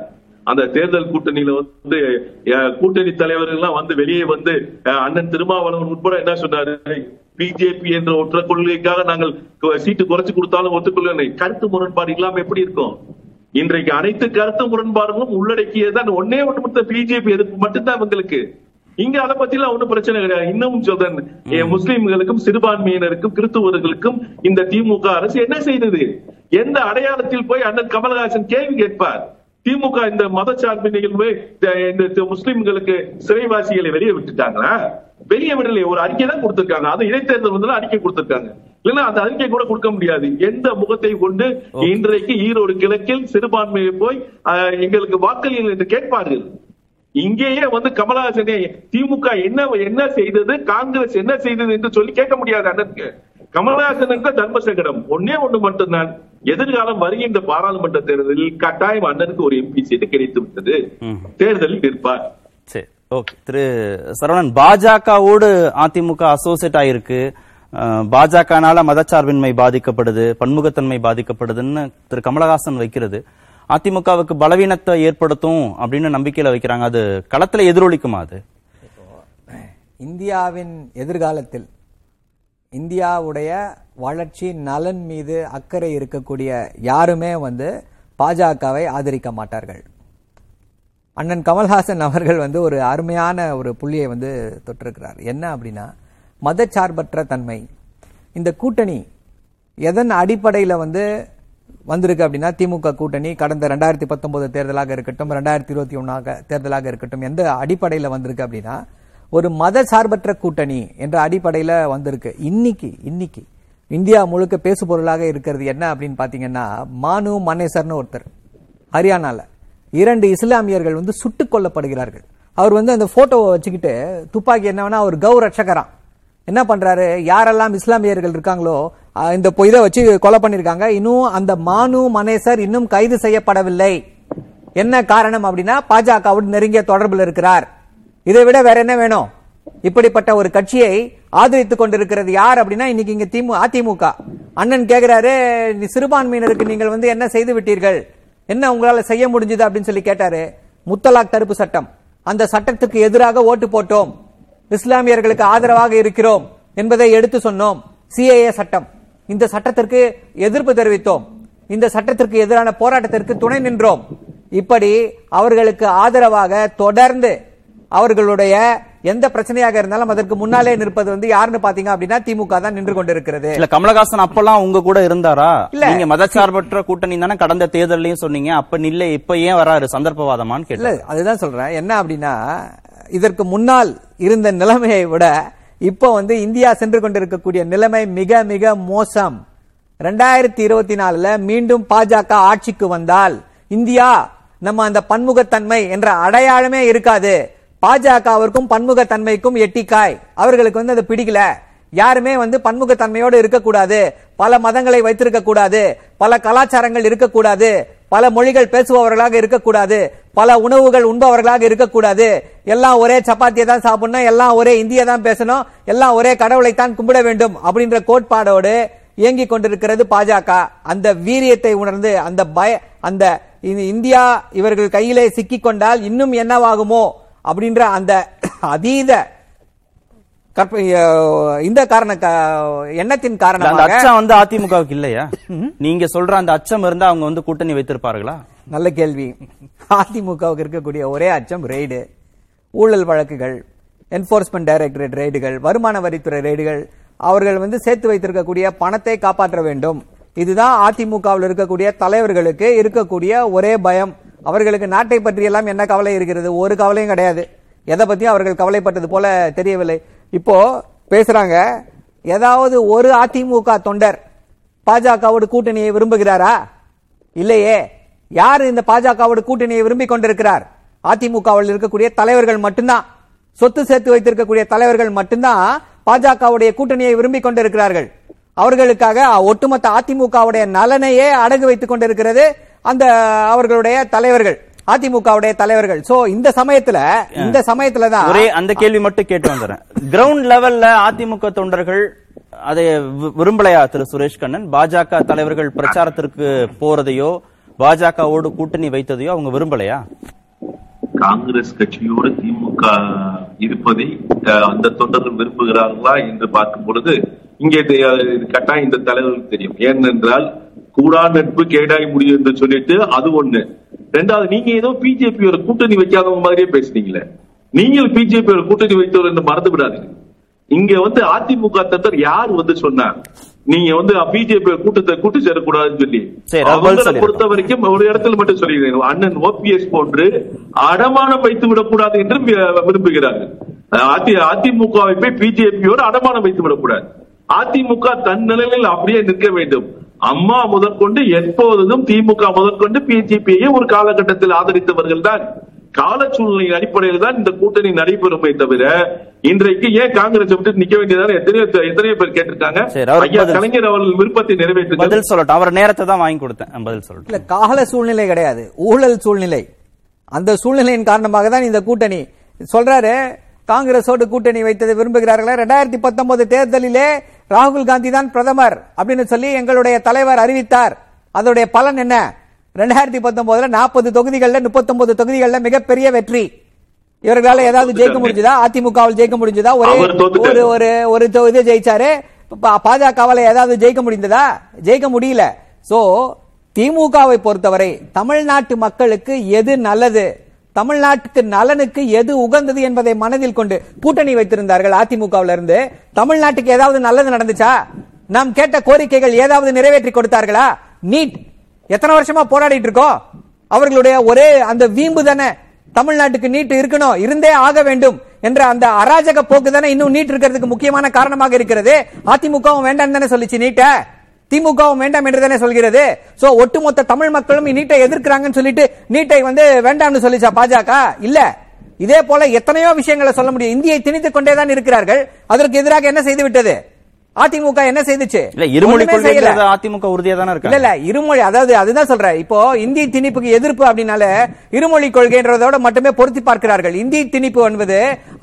Speaker 5: அந்த தேர்தல் கூட்டணியில வந்து கூட்டணி தலைவர்கள் எல்லாம் வந்து வெளியே வந்து அஹ், அண்ணன் திருமாவளவன் உட்பட என்ன சொன்னாரு? பிஜேபி என்ற ஒற்ற கொள்கைக்காக நாங்கள் சீட்டு குறைச்சு கொடுத்தாலும் ஒத்துக்கொள்ள கருத்து முரண்பாடு இல்லாம எப்படி இருக்கும்? இன்றைக்கு அனைத்து கருத்து முரண்பாடுகளும் உள்ளடக்கியதான் ஒன்னே ஒன்று மட்டும் பிஜேபி எதிர்ப்பு மட்டும்தான் இவங்களுக்கு. இங்க அதை பத்தி எல்லாம் ஒண்ணும் பிரச்சனை கிடையாது. இன்னமும் சொல்றேன். முஸ்லிம்களுக்கும் சிறுபான்மையினருக்கும் கிறிஸ்துவர்களுக்கும் இந்த திமுக அரசு என்ன செய்தது? எந்த அடையாளத்தில் போய் அண்ணன் கமலஹாசன் கேள்வி கேட்பார்? திமுக இந்த மதச்சார்பு நிகழ்வு இந்த முஸ்லிம்களுக்கு சிறைவாசிகளை வெளியே விட்டுட்டாங்களா? வெளியே விடலையே ஒரு அறிக்கை தான் கொடுத்திருக்காங்க. அது இடைத்தேர்தல் வந்து அறிக்கை கொடுத்திருக்காங்க. இல்லைன்னா அந்த அறிக்கை கூட கொடுக்க முடியாது. எந்த முகத்தை கொண்டு இன்றைக்கு ஈரோடு கிழக்கில் சிறுபான்மையை போய் எங்களுக்கு வாக்களிகள் என்று கேட்பார்கள். இங்கேயே வந்து கமலஹாசனே திமுக என்ன என்ன செய்தது காங்கிரஸ் என்ன செய்தது என்று சொல்லி கேட்க முடியாது அண்ணனுக்கு. கமலஹாசனுக்கு தர்ம சங்கடம் ஒன்னே ஒண்ணு மட்டும்தான். எதிர்காலம் வருகின்ற பாராளுமன்ற தேர்தலில் கட்டாயம் அண்ணனுக்கு ஒரு எம்பி சீட்டு கிடைத்து விட்டது தேர்தலில் நிற்பார்.
Speaker 3: சரி. ஓகே. திரு சரவணன் பாஜகவோடு அதிமுக அசோசியேட் ஆயிருக்கு. பாஜகனால மதச்சார்பின்மை பாதிக்கப்படுது பன்முகத்தன்மை பாதிக்கப்படுதுன்னு திரு கமலஹாசன் வைக்கிறது. அதிமுகவுக்கு பலவீனத்தை ஏற்படுத்தும் அப்படின்னு நம்பிக்கையில வைக்கிறாங்க. அது களத்துல எதிரொலிக்குமா அது?
Speaker 7: இந்தியாவின் எதிர்காலத்தில் இந்தியாவுடைய வளர்ச்சி நலன் மீது அக்கறை இருக்கக்கூடிய யாருமே வந்து பாஜகவை ஆதரிக்க மாட்டார்கள். அண்ணன் கமல்ஹாசன் அவர்கள் வந்து ஒரு அருமையான ஒரு புள்ளியை வந்து தொட்டிருக்கிறார். என்ன அப்படின்னா மதச்சார்பற்ற தன்மை. இந்த கூட்டணி எதன் அடிப்படையில் வந்து வந்திருக்கு அப்படின்னா திமுக கூட்டணி கடந்த ரெண்டாயிரத்தி பத்தொன்பது தேர்தலாக இருக்கட்டும் ரெண்டாயிரத்தி இருபத்தி ஒன்றாக தேர்தலாக இருக்கட்டும் எந்த அடிப்படையில் வந்திருக்கு அப்படின்னா ஒரு மத சார்பற்ற கூட்டணி என்ற அடிப்படையில் வந்திருக்கு. இன்னைக்கு இன்னைக்கு. இந்தியா முழுக்க பேசு பொருளாக இருக்கிறது என்ன அப்படின்னு பார்த்தீங்கன்னா மானு மனேசர்னு ஒருத்தர். ஹரியானாவில் இரண்டு இஸ்லாமியர்கள் வந்து சுட்டுக் கொல்லப்படுகிறார்கள். அவர் வந்து அந்த போட்டோவை வச்சுக்கிட்டு துப்பாக்கி என்ன அவர் கௌ ரட்சகராம் என்ன பண்றாரு? யாரெல்லாம் இஸ்லாமியர்கள் இருக்காங்களோ இந்த இதை வச்சு கொலை பண்ணிருக்காங்க. இன்னும் அந்த மானு மனேசர் இன்னும் கைது செய்யப்படவில்லை. என்ன காரணம் அப்படின்னா பாஜகவுடன் நெருங்கிய தொடர்பில் இருக்கிறார். இதை விட வேற என்ன வேணும்? இப்படிப்பட்ட ஒரு கட்சியை ஆதரித்துக் கொண்டிருக்கிறது யார் அப்படின்னா இன்னைக்கு இங்க திமு அதிமுக. அண்ணன் கேக்குறாரு "நீ சிறுபான்மையினருக்கு நீங்கள் வந்து என்ன செய்து விட்டீர்கள்? என்ன உங்களால செய்ய முடிஞ்சது அப்படின்னு சொல்லி கேட்டாரு. முத்தலாக் தடுப்பு சட்டம். அந்த சட்டத்துக்கு எதிராக ஓட்டு போட்டோம். இஸ்லாமியர்களுக்கு ஆதரவாக இருக்கிறோம் என்பதை எடுத்து சொன்னோம். சிஏஏ சட்டம். இந்த சட்டத்திற்கு எதிர்ப்பு தெரிவித்தோம். இந்த சட்டத்திற்கு எதிரான போராட்டத்திற்கு துணை நின்றோம். இப்படி அவர்களுக்கு ஆதரவாக தொடர்ந்து அவர்களுடைய எந்த பிரச்சனையாக இருந்தாலும் அதற்கு முன்னாலே நிற்பது வந்து யாருன்னு பாத்தீங்க அப்படின்னா திமுக தான் நின்று கொண்டிருக்கிறது.
Speaker 3: இல்ல கமலஹாசன் அப்பெல்லாம் உங்க கூட இருந்தாரா?
Speaker 7: இல்ல.
Speaker 3: நீங்க மதச்சார்பற்ற கூட்டணி தானே கடந்த தேர்தலையும் சொன்னீங்க. அப்ப நில்ல இப்ப ஏன் வராரு? சந்தர்ப்பவாதமான்னு கேட்டேன்.
Speaker 7: அதுதான் சொல்றேன். என்ன அப்படின்னா இதற்கு முன்னால் இருந்த நிலைமையை விட இப்போ வந்து இந்தியா சென்று கொண்டிருக்கக்கூடிய நிலைமை மிக மிக மோசம். ரெண்டாயிரத்தி இருபத்தி நாலுல மீண்டும் பாஜக ஆட்சிக்கு வந்தால் இந்தியா நம்ம அந்த பன்முகத்தன்மை என்ற அடையாளமே இருக்காது. பாஜகவிற்கும் பன்முகத்தன்மைக்கும் எட்டிக்காய். அவர்களுக்கு வந்து அது பிடிக்கல. யாருமே வந்து பன்முகத்தன்மையோடு இருக்கக்கூடாது. பல மதங்களை வைத்திருக்க கூடாது பல கலாச்சாரங்கள் இருக்கக்கூடாது. பல மொழிகள் பேசுபவர்களாக இருக்கக்கூடாது. பல உணவுகள் உண்பவர்களாக இருக்கக்கூடாது. எல்லாம் ஒரே சப்பாத்தியை தான் சாப்பிடணும். எல்லாம் ஒரே இந்தியை தான் பேசணும். எல்லாம் ஒரே கடவுளை தான் கும்பிட வேண்டும் அப்படின்ற கோட்பாடோடு இயங்கிக் கொண்டிருக்கிறது பாஜக. அந்த வீரியத்தை உணர்ந்து அந்த பய அந்த இந்தியா இவர்கள் கையிலே சிக்கிக்கொண்டால் இன்னும் என்னவாகுமோ? அப்படின்ற அந்த அதீத இந்த காரண எண்ணத்தின்
Speaker 3: இல்ல, அந்த
Speaker 7: காரணமாக
Speaker 3: அச்சம் வந்து அதிமுகவுக்கு இல்லையா? நீங்க சொல்ற அந்த அச்சம் இருந்தா அவங்க வந்து கூட்டணி வைத்திருப்பார்களா?
Speaker 7: நல்ல கேள்வி. அதிமுகவுக்கு இருக்கக்கூடிய ஒரே அச்சம் ரெய்டு ஊழல் வழக்குகள் என்போர்ஸ்மெண்ட் டைரக்டரேட் ரெய்டுகள் வருமான வரித்துறை ரெய்டுகள் அவர்கள் வந்து சேர்த்து வைத்திருக்கக்கூடிய பணத்தை காப்பாற்ற வேண்டும். இதுதான் அதிமுகவில் இருக்கக்கூடிய தலைவர்களுக்கு இருக்கக்கூடிய ஒரே பயம். அவர்களுக்கு நாட்டை பற்றி எல்லாம் என்ன கவலை இருக்கிறது? ஒரு கவலையும் கிடையாது. எதை பத்தியும் அவர்கள் கவலைப்பட்டது போல தெரியவில்லை. இப்போ பேசுறாங்க ஏதாவது ஒரு அதிமுக தொண்டர் பாஜகவோடு கூட்டணியை விரும்புகிறாரா? இல்லையே. யார் இந்த பாஜகவோட கூட்டணியை விரும்பி கொண்டிருக்கிறார்? அதிமுகவில் இருக்கக்கூடிய தலைவர்கள் மட்டும்தான். சொத்து சேர்த்து வைத்திருக்கக்கூடிய தலைவர்கள் மட்டும்தான் பாஜகவுடைய கூட்டணியை விரும்பி கொண்டிருக்கிறார்கள். அவர்களுக்காக ஒட்டுமொத்த அதிமுகவுடைய நலனையே அடகு வைத்துக் கொண்டிருக்கிறது. அந்த அவர்களுடைய தலைவர்கள் அதிமுகவுடைய தலைவர்கள். சோ இந்த சமயத்துல இந்த சமயத்துல தான்
Speaker 3: ஒரே அந்த கேள்வி மட்டும் கேட்டு வந்துடுறேன் கிரவுண்ட் லெவல்ல அதிமுக தொண்டர்கள் அதை விரும்பலையா திரு சுரேஷ் கண்ணன்? பாஜக தலைவர்கள் பிரச்சாரத்திற்கு போறதையோ பாஜகவோடு கூட்டணி வைத்ததையோ அவங்க விரும்பலையா?
Speaker 5: காங்கிரஸ் கட்சியோடு திமுக இருப்பதை அந்த தொண்டர்கள் விரும்புகிறார்களா என்று பார்க்கும் பொழுது இங்கே கட்டாயம் இந்த தலைவர்களுக்கு தெரியும். ஏனென்றால் கூடா நட்பு கேடாய் முடியும் என்று சொல்லிட்டு அது ஒண்ணு. ரெண்டாவது நீங்க ஏதோ பிஜேபி ஒரு கூட்டணி வைக்காதவங்க மாதிரியே பேசுனீங்களே. நீங்கள் பிஜேபி ஒரு கூட்டணி வைத்தவர் என்று மறந்து விடாதீங்க. இங்க வந்து அதிமுக தத்தர் யார் வந்து சொன்னார் நீங்க வந்து பிஜேபி கூட்டத்தை கூட்டு சேரக்கூடாதுன்னு சொல்லி. அவங்களை. பொறுத்த வரைக்கும் ஒரு இடத்துல மட்டும் சொல்லிடுறேன். அண்ணன் ஓபிஎஸ் போன்று அடமானம் வைத்து விடக்கூடாது என்று விரும்புகிறார்கள். அதி அதிமுகவை போய் பிஜேபியோடு அடமானம் வைத்து விடக்கூடாது. அதிமுக தன் நிலையில் அப்படியே நிற்க வேண்டும். அம்மா முதற்கொண்டு எப்போதும் திமுக முதற்கொண்டு பிஜேபியை ஒரு காலகட்டத்தில் ஆதரித்தவர்கள் தான். கால சூழ்நிலையின் அடிப்படையில் தான் இந்த கூட்டணி நடைபெறுமே தவிர இன்றைக்கு ஏன் காங்கிரஸ் விட்டு நிக்க வேண்டியதான? எத்தனையோ எத்தனையோ பேர் கேட்டிருக்காங்க. ஐயா. கலைஞர் அவர்கள் விருப்பத்தை நிறைவேற்றுங்கள்.
Speaker 3: பதில் சொல்லட்டும். அவர் நேரத்தை தான் வாங்கி கொடுத்தேன். பதில் சொல்லட்டும்.
Speaker 7: இல்ல கால சூழ்நிலை கிடையாது. ஊழல் சூழ்நிலை. அந்த சூழ்நிலையின் காரணமாக தான் இந்த கூட்டணி. சொல்றாரு காங்கிரஸோடு கூட்டணி வைத்ததை விரும்புகிறார்களா? ரெண்டாயிரத்தி பத்தொன்பது தேர்தலிலே ராகுல் காந்தி தான் பிரதமர் அப்படின்னு சொல்லி எங்களுடைய தலைவர் அறிவித்தார். அதோடைய பலன் என்ன? ரெண்டாயிரத்தி பத்தொன்பதுல நாற்பது தொகுதிகள்ல முப்பத்தொன்பது தொகுதிகள்ல மிகப்பெரிய வெற்றி. இவர்களால ஏதாவது ஜெயிக்க முடிஞ்சதா? அதிமுகவில் ஜெயிக்க முடிஞ்சதா? ஒரே. ஒரு ஒரு ஒரு தொகுதி ஜெயிச்சாரு. பாஜகவால ஏதாவது ஜெயிக்க முடிந்ததா? ஜெயிக்க முடியல. சோ திமுகவை பொறுத்தவரை தமிழ்நாட்டு மக்களுக்கு எது நல்லது? தமிழ்நாட்டுக்கு நலனுக்கு எது உகந்தது என்பதை மனதில் கொண்டு கூட்டணி வைத்திருந்தார்கள் அதிமுகவில் இருந்து தமிழ்நாட்டுக்கு ஏதாவது நல்லது நடந்துச்சா? நாம் கேட்ட கோரிக்கைகள் ஏதாவது நிறைவேற்றி கொடுத்தார்களா? நீட். எத்தனை வருஷமா போராடிட்டு இருக்கோம்? அவர்களுடைய ஒரே அந்த வீம்பு தானே. தமிழ்நாட்டுக்கு நீட் இருக்கணும் இருந்தே ஆக வேண்டும் என்ற அந்த அராஜக போக்கு தானே இன்னும் நீட் இருக்கிறதுக்கு முக்கியமான காரணமாக இருக்கிறது. அதிமுகவும் வேண்டாம் தானே சொல்லிச்சு நீட்ட. திமுகவும் வேண்டாம் என்று தானே சொல்கிறது? சோ ஒட்டுமொத்த தமிழ் மக்களும் நீட்டை எதிர்க்கிறாங்கன்னு சொல்லிட்டு நீட்டை வந்து வேண்டாம்னு சொல்லிச்சா பாஜக? இல்ல. இதே போல எத்தனையோ விஷயங்களை சொல்ல முடியும். இந்தியை திணித்துக் கொண்டே தான் இருக்கிறார்கள். அதற்கு எதிராக என்ன செய்து விட்டது? அதிமுக என்ன செய்துச்சு?
Speaker 3: இல்ல இருமொழி அதிமுக உறுதியா தானே
Speaker 7: இல்ல
Speaker 3: இருக்காங்க.
Speaker 7: இல்ல இருமொழி அதாவது அதுதான் சொல்றேன். இப்போ இந்தி திணிப்புக்கு எதிர்ப்பு அப்படின்னால இருமொழி கொள்கைன்றதோட மட்டுமே பொருத்தி பார்க்கிறார்கள். இந்தி திணிப்பு என்பது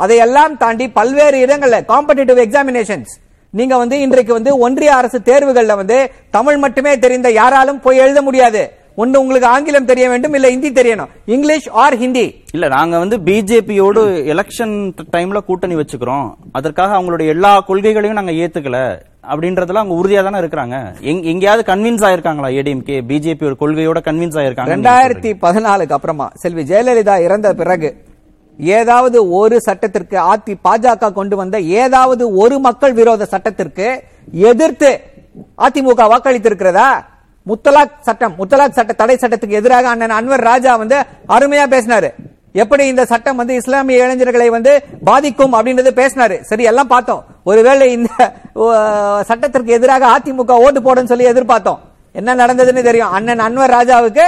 Speaker 7: அதையெல்லாம் தாண்டி பல்வேறு இடங்கள்ல காம்படிட்டிவ் எக்ஸாமினேஷன்ஸ் நீங்க வந்து இன்றைக்கு வந்து ஒன்றிய அரசு தேர்வுகள்ல வந்து தமிழ் மட்டுமே தெரிந்த யாராலும் போய் எழுத முடியாது. ஒண்ணு உங்களுக்கு ஆங்கிலம் தெரிய வேண்டும் இல்ல ஹிந்தி தெரியணும். English or Hindi.
Speaker 3: இல்ல நாங்க வந்து பிஜேபியோடு எலெக்ஷன் டைம்ல கூட்டணி வச்சுக்கிறோம். அதற்காக அவங்களுடைய எல்லா கொள்கைகளையும் நாங்க ஏத்துக்கல. அப்படின்றதுல அவங்க உறுதியா தானே இருக்கிறாங்க. எங்க- எங்கேயாவது கன்வின்ஸ் ஆயிருக்காங்களா ஏடிஎம்கே? பிஜேபி ஒரு கொள்கையோட கன்வின்ஸ் ஆயிருக்காங்க
Speaker 7: ரெண்டாயிரத்தி பதினாலுக்கு அப்புறமா செல்வி ஜெயலலிதா இறந்த பிறகு ஏதாவது ஒரு சட்டத்திற்கு அதி பாஜக கொண்டு வந்த ஏதாவது ஒரு மக்கள் விரோத சட்டத்திற்கு எதிர்த்து அதிமுக வாக்களித்திருக்கிறதா? முத்தலாக் சட்டம் முத்தலாக் சட்ட தடை சட்டத்துக்கு எதிராக அண்ணன் அன்வர் ராஜா வந்து அருமையா பேசினாரு. எப்படி இந்த சட்டம் வந்து இஸ்லாமிய இளைஞர்களை வந்து பாதிக்கும் அப்படின்றது பேசினாரு. சரி எல்லாம் பார்த்தோம். ஒருவேளை இந்த சட்டத்திற்கு எதிராக அதிமுக ஓட்டு போடுன்னு சொல்லி எதிர்பார்த்தோம். என்ன நடந்ததுன்னு தெரியும். அண்ணன் அன்வர் ராஜாவுக்கு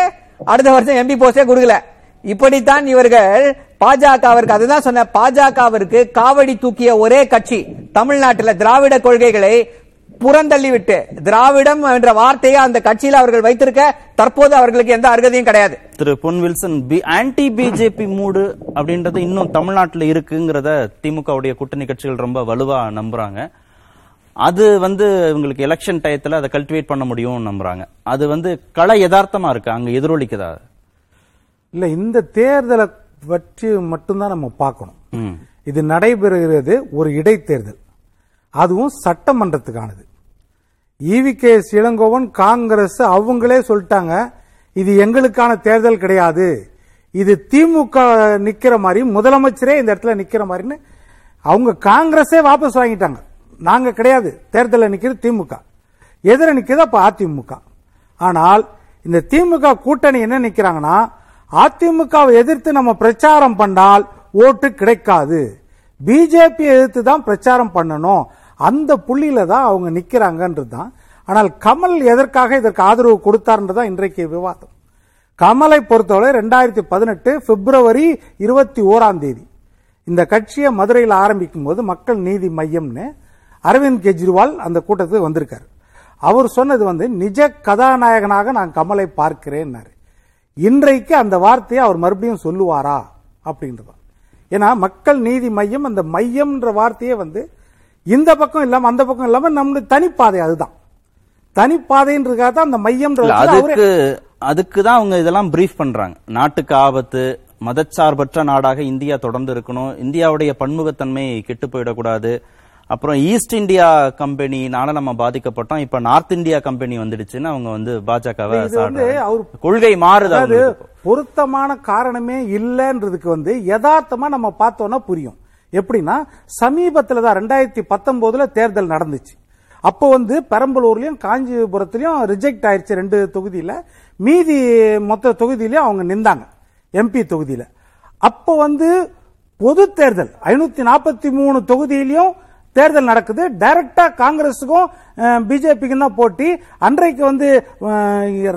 Speaker 7: அடுத்த வருஷம் எம்பி போஸ்டே கொடுக்கல. இப்படித்தான் இவர்கள் பாஜகவிற்கு அதுதான் சொன்ன பாஜகவிற்கு காவடி தூக்கிய ஒரே கட்சி தமிழ்நாட்டில் திராவிட கொள்கைகளை புறந்தள்ளிவிட்டு திராவிடம் என்ற வார்த்தையை அந்த கட்சியில் அவர்கள் வைத்திருக்க தற்போது அவர்களுக்கு எந்த அருகதையும் கிடையாது.
Speaker 3: திரு Pon Wilson P anti BJP mood அப்படின்றது இன்னும் தமிழ்நாட்டுல இருக்குங்கிறத திமுகவுடைய கூட்டணி கட்சிகள் ரொம்ப வலுவா நம்புறாங்க. அது வந்து இவங்களுக்கு எலெக்ஷன் டயத்துல அதை கல்டிவேட் பண்ண முடியும் நம்புறாங்க. அது வந்து கள யதார்த்தமா இருக்கு அங்க எதிரொலிக்குதா?
Speaker 8: இல்ல இந்த தேர்தலை பற்றி மட்டும்தான் நம்ம பார்க்கணும். இது நடைபெறுகிறது ஒரு இடைத்தேர்தல். அதுவும் சட்டமன்றத்துக்கானது. E V K Elangovan Congress அவங்களே சொல்லிட்டாங்க இது எங்களுக்கான தேர்தல் கிடையாது. இது திமுக நிக்கிற மாதிரி முதலமைச்சரே இந்த இடத்துல நிக்கிற மாதிரின்னு அவங்க காங்கிரஸே வாபஸ் வாங்கிட்டாங்க. நாங்க கிடையாது. தேர்தலில் நிக்கிறது திமுக. எதிர நிக்கிறது அப்ப அதிமுக. ஆனால் இந்த திமுக கூட்டணி என்ன நிக்கிறாங்கன்னா அதிமுகவை எதிர்த்து நம்ம பிரச்சாரம் பண்ணால் ஓட்டு கிடைக்காது. பிஜேபி எதிர்த்து தான் பிரச்சாரம் பண்ணணும். அந்த புள்ளியில தான் அவங்க நிக்கிறாங்கன்றது தான். ஆனால் கமல் எதற்காக இதற்கு ஆதரவு கொடுத்தார்ன்றதான் இன்றைக்கு விவாதம். கமலை பொறுத்தவரை ரெண்டாயிரத்தி பதினெட்டு பிப்ரவரி இருபத்தி ஓராம் தேதி. இந்த கட்சியை மதுரையில் ஆரம்பிக்கும் போது மக்கள் நீதி மையம்னு அரவிந்த் கெஜ்ரிவால் அந்த கூட்டத்துக்கு வந்திருக்காரு. அவர் சொன்னது வந்து நிஜ கதாநாயகனாக நான் கமலை பார்க்கிறேன்னாரு. இன்றைக்கு அந்த வார்த்தையை அவர் மறுபடியும் சொல்லுவாரா? அப்படின்றது ஏன்னா மக்கள் நீதி மையம் அந்த மையம்ன்ற வார்த்தையே வந்து இந்த பக்கம் இல்லாம அந்த பக்கம் இல்லாம நம்மளுடைய தனிப்பாதை அதுதான். தனிப்பாதைன்றதுக்காக தான் அந்த மையம்ன்ற அவரே-
Speaker 3: அதுக்கு அதுக்கு தான் அவங்க இதெல்லாம் பிரீஃப் பண்றாங்க. நாட்டுக்கு ஆபத்து மதச்சார்பற்ற நாடாக இந்தியா தொடர்ந்து இருக்கணும். இந்தியாவுடைய பன்முகத்தன்மை கெட்டு போயிடக்கூடாது. அப்புறம் ஈஸ்ட் இந்தியா கம்பெனினால நம்ம பாதிக்கப்பட்டோம். இப்ப நார்த் இந்தியா கம்பெனி வந்துடுச்சுன்னு அவங்க வந்து பாஜகவை கொள்கை மாறுது.
Speaker 8: பொருத்தமான காரணமே இல்லைன்றதுக்கு வந்து யதார்த்தமா நம்ம பார்த்தோம்னா புரியும். எப்படின்னா சமீபத்துல தான் ரெண்டாயிரத்தி பத்தொன்பதுல தேர்தல் நடந்துச்சு. அப்போ வந்து பெரம்பலூர்லயும் காஞ்சிபுரத்துலயும் ரிஜெக்ட் ஆயிருச்சு ரெண்டு தொகுதியில. மீதி மொத்த தொகுதியிலயும் அவங்க நின்றாங்க எம்பி தொகுதியில. அப்போ வந்து பொது தேர்தல் ஐநூத்தி நாற்பத்தி மூணு தொகுதியிலையும் தேர்தல் நடக்குது. டைரக்டா காங்கிரஸுக்கும் பிஜேபிக்கும் தான் போட்டி. அன்றைக்கு வந்து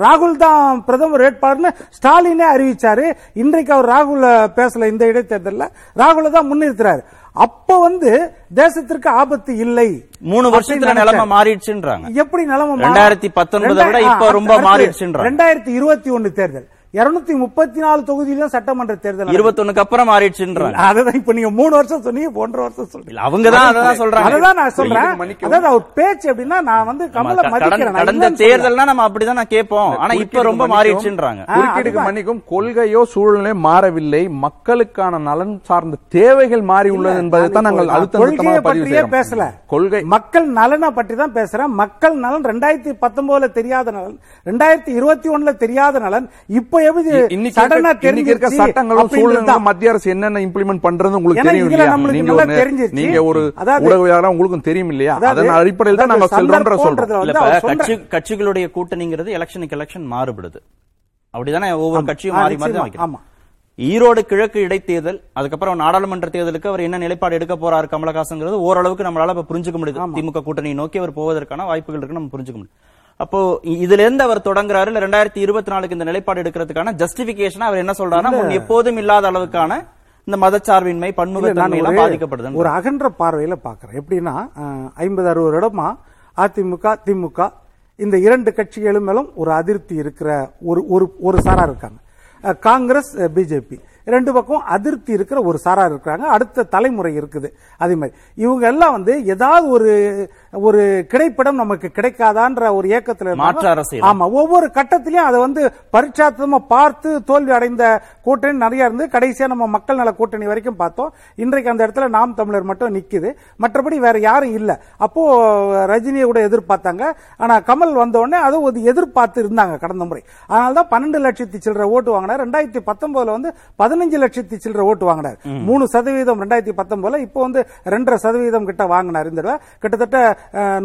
Speaker 8: ராகுல் தான் பிரதமர் வேட்பாளர்னு ஸ்டாலினே அறிவிச்சாரு. இன்றைக்கு அவர் ராகுல பேசல இந்த இடைத்தேர்தல்ல. ராகுல தான் முன்னிறுத்துறாரு. அப்ப வந்து தேசத்திற்கு ஆபத்து இல்லை.
Speaker 3: மூணு வருஷத்துல நிலைமை. மாறிடுச்சுன்றாங்க.
Speaker 8: எப்படி நிலைமை?
Speaker 3: ரெண்டாயிரத்தி பத்தொன்பதை விட இப்ப ரொம்ப மாறிடுச்சுன்றாங்க.
Speaker 8: ரெண்டாயிரத்தி இருபத்தி ஒன்னு தேர்தல். இருநூத்தி முப்பத்தி நாலு தொகுதியிலும் சட்டமன்ற தேர்தல்.
Speaker 3: இருபத்தொன்னுக்கு அப்புறம் மாறிடுச்சுன்றாங்க
Speaker 8: அதுதான் இப்ப நீங்க மூணு வருஷம் சொன்னீங்க ஒன்றரை வருஷம் சொல்றீங்க
Speaker 3: அவங்க தான் அதான் சொல்றாங்க
Speaker 8: அதுதான் நான் சொல்றேன். அதாவது அவர் பேச்சு எப்படின்னா நான் வந்து கமல மதிக்கிறேன் நான்
Speaker 3: கடந்த. தேர்தல்னா நம்ம அப்படிதான் நான் கேட்போம் ஆனா இப்ப ரொம்ப. மாறிடுச்சுன்றாங்க
Speaker 4: குறுக்கீடுக்கு. மன்னிக்கும் கொள்கையோ சூழ்நிலை மாறவில்லை மக்களுக்கான நலன் சார்ந்த தேவைகள் மாறி உள்ளது என்பதை தான் நாங்கள் அழுத்தம்
Speaker 8: பற்றியே. பேசல
Speaker 4: கொள்கை
Speaker 8: மக்கள் நலனை பற்றி தான் பேசுறேன் மக்கள் நலன் ரெண்டாயிரத்தி பத்தொன்பதுல தெரியாத நலன் ரெண்டாயிரத்தி இருபத்தி ஒண்ணுல தெரியாத நலன் இப்ப
Speaker 4: இன்னைக்கு இருக்க- சட்டங்களும் சூழ்நிலையும். மத்திய அரசு என்னென்ன இம்ப்ளிமெண்ட் பண்றது உங்களுக்கு தெரியும் இல்லையா? நீங்க. நீங்க ஒரு தெரியும் இல்லையா? அதன் அடிப்படையில் தான் நாங்க செல்றோம்ன்ற சொல்றோம்.
Speaker 3: கட்சிகளுடைய கூட்டணிங்கிறது எலெக்ஷனுக்கு எலெக்ஷன் மாறுபடுது. அப்படிதானே ஒவ்வொரு கட்சியும் மாறி மாறி.
Speaker 8: ஆமா.
Speaker 3: ஈரோடு கிழக்கு இடைத்தேர்தல் அதுக்கப்புறம் நாடாளுமன்ற தேர்தலுக்கு அவர் என்ன நிலைப்பாடு எடுக்க போறாரு கமலஹாசன்ங்கிறது ஓரளவுக்கு நம்மளால இப்ப புரிஞ்சுக்க முடியுது. திமுக கூட்டணியை நோக்கி அவர் போவதற்கான வாய்ப்புகள் இருக்கு நம்ம புரிஞ்சுக்க முடியும் அப்போ இதுல இருந்து அவர் தொடங்குறாரு இல்ல ரெண்டாயிரத்தி இருபத்தி நாலுக்கு இந்த நிலைப்பாடு எடுக்கிறதுக்கான ஜஸ்டிபிகேஷன் அவர் என்ன சொல்றாருன்னா எப்போதும் இல்லாத அளவுக்கான இந்த மதச்சார்பின்மை
Speaker 8: இல்ல, நான்
Speaker 3: பன்முகத்தன்மை எல்லாம்
Speaker 8: ஒரு-
Speaker 3: பாதிக்கப்படுது
Speaker 8: ஒரு அகன்ற பார்வையில பாக்குறேன் எப்படின்னா ஐம்பது அறுபது இடமா அதிமுக திமுக இந்த இரண்டு கட்சிகளும் மேலும் ஒரு அதிருப்தி இருக்கிற ஒரு ஒரு ஒரு சாரா இருக்காங்க. காங்கிரஸ் பிஜேபி. ரெண்டு பக்கம் அதிருப்தி இருக்கிற ஒரு சாரா இருக்கிறாங்க. அடுத்த தலைமுறை இருக்குது. அதே மாதிரி இவங்க எல்லாம் வந்து ஏதாவது ஒரு ஒரு கிடைப்பிடம் நமக்கு கிடைக்காதான்ற ஒரு இருக்காங்க.
Speaker 3: மாற்று.
Speaker 8: ஆமா ஒவ்வொரு கட்டத்திலயும் அதை வந்து பரிட்சாத்தமா பார்த்து தோல்வி அடைந்த கூட்டணி நிறைய இருந்து கடைசியா நம்ம மக்கள் நல கூட்டணி வரைக்கும் பார்த்தோம். இன்றைக்கு அந்த இடத்துல நாம் தமிழர் மட்டும் நிக்குது. மற்றபடி வேற யாரும் இல்ல. அப்போ ரஜினியை கூட எதிர்பார்த்தாங்க. ஆனா கமல் வந்த உடனே அதை ஒரு எதிர்பார்த்து இருந்தாங்க கடந்த முறை. அதனாலதான் பன்னெண்டு லட்சத்தி சில்லற ஓட்டு வாங்கினார். ரெண்டாயிரத்தி பத்தொன்பதுல வந்து பதினஞ்சு லட்சத்தி சில்லற ஓட்டு வாங்கினார். மூணு சதவீதம் ரெண்டாயிரத்தி பத்தொன்பதுல இப்போ வந்து ரெண்டரை சதவீதம் கிட்ட வாங்கினார் இந்த கிட்டத்தட்ட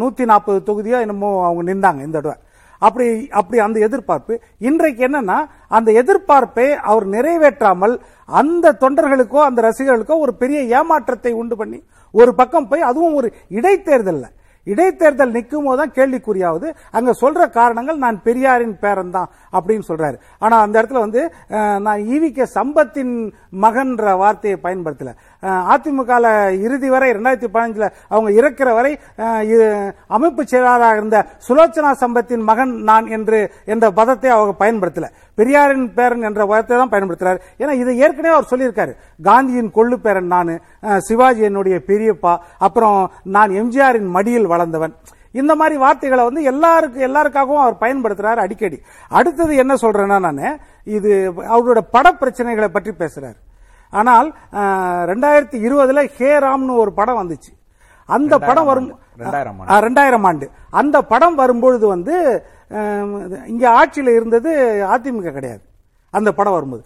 Speaker 8: நூத்தி நாற்பது தொகுதியோ என்னமோ அவங்க நின்றாங்க இந்த தடவை. அப்படி அப்படி அந்த எதிர்பார்ப்பு. இன்றைக்கு என்னன்னா அந்த எதிர்பார்ப்பை அவர் நிறைவேற்றாமல் அந்த தொண்டர்களுக்கோ அந்த ரசிகர்களுக்கோ ஒரு பெரிய ஏமாற்றத்தை உண்டு பண்ணி ஒரு பக்கம் போய் அதுவும் ஒரு இடைத்தேர்தலில். இடைத்தேர்தல் நிற்கும் போது தான் கேள்விக்குறியாவது. அங்க சொல்ற காரணங்கள் நான் பெரியாரின் பேரன் தான் அப்படின்னு சொல்றாரு. ஆனா அந்த இடத்துல வந்து நான் ஈவி கே சம்பத்தின் மகன்ற வார்த்தையை பயன்படுத்தல. அதிமுக இறுதி வரை ரெண்டாயிரத்தி பதினஞ்சில் அவங்க இறக்கிற வரை அமைப்பு செயலாளராக இருந்த சுலோச்சனா சம்பத்தின் மகன் நான் என்று என்ற பதத்தை அவங்க பயன்படுத்தல. பெரியாரின் பேரன் என்ற பதத்தை தான் பயன்படுத்துறாரு. ஏன்னா இதை ஏற்கனவே அவர் சொல்லியிருக்காரு. காந்தியின் கொள்ளு பேரன் நான் சிவாஜி என்னுடைய பெரியப்பா அப்புறம் நான் எம்ஜிஆரின் மடியில் வளர்ந்தவன். இந்த மாதிரி வார்த்தைகளை வந்து எல்லாருக்கு எல்லாருக்காகவும் அவர் பயன்படுத்துறாரு அடிக்கடி. அடுத்தது என்ன சொல்றேன்னா நான் இது அவரோட பட பிரச்சனைகளை பற்றி பேசுறாரு. ஆனால் ரெண்டாயிரத்தி இருபதுல ஹே ராம்னு ஒரு படம் வந்துச்சு. அந்த படம் வரும்
Speaker 4: ரெண்டாயிரம் ஆண்டு.
Speaker 8: அஹ், ரெண்டாயிரம் ஆண்டு. அந்த படம் வரும்பொழுது வந்து இங்க ஆட்சியில இருந்தது அதிமுக கிடையாது. அந்த படம் வரும்போது.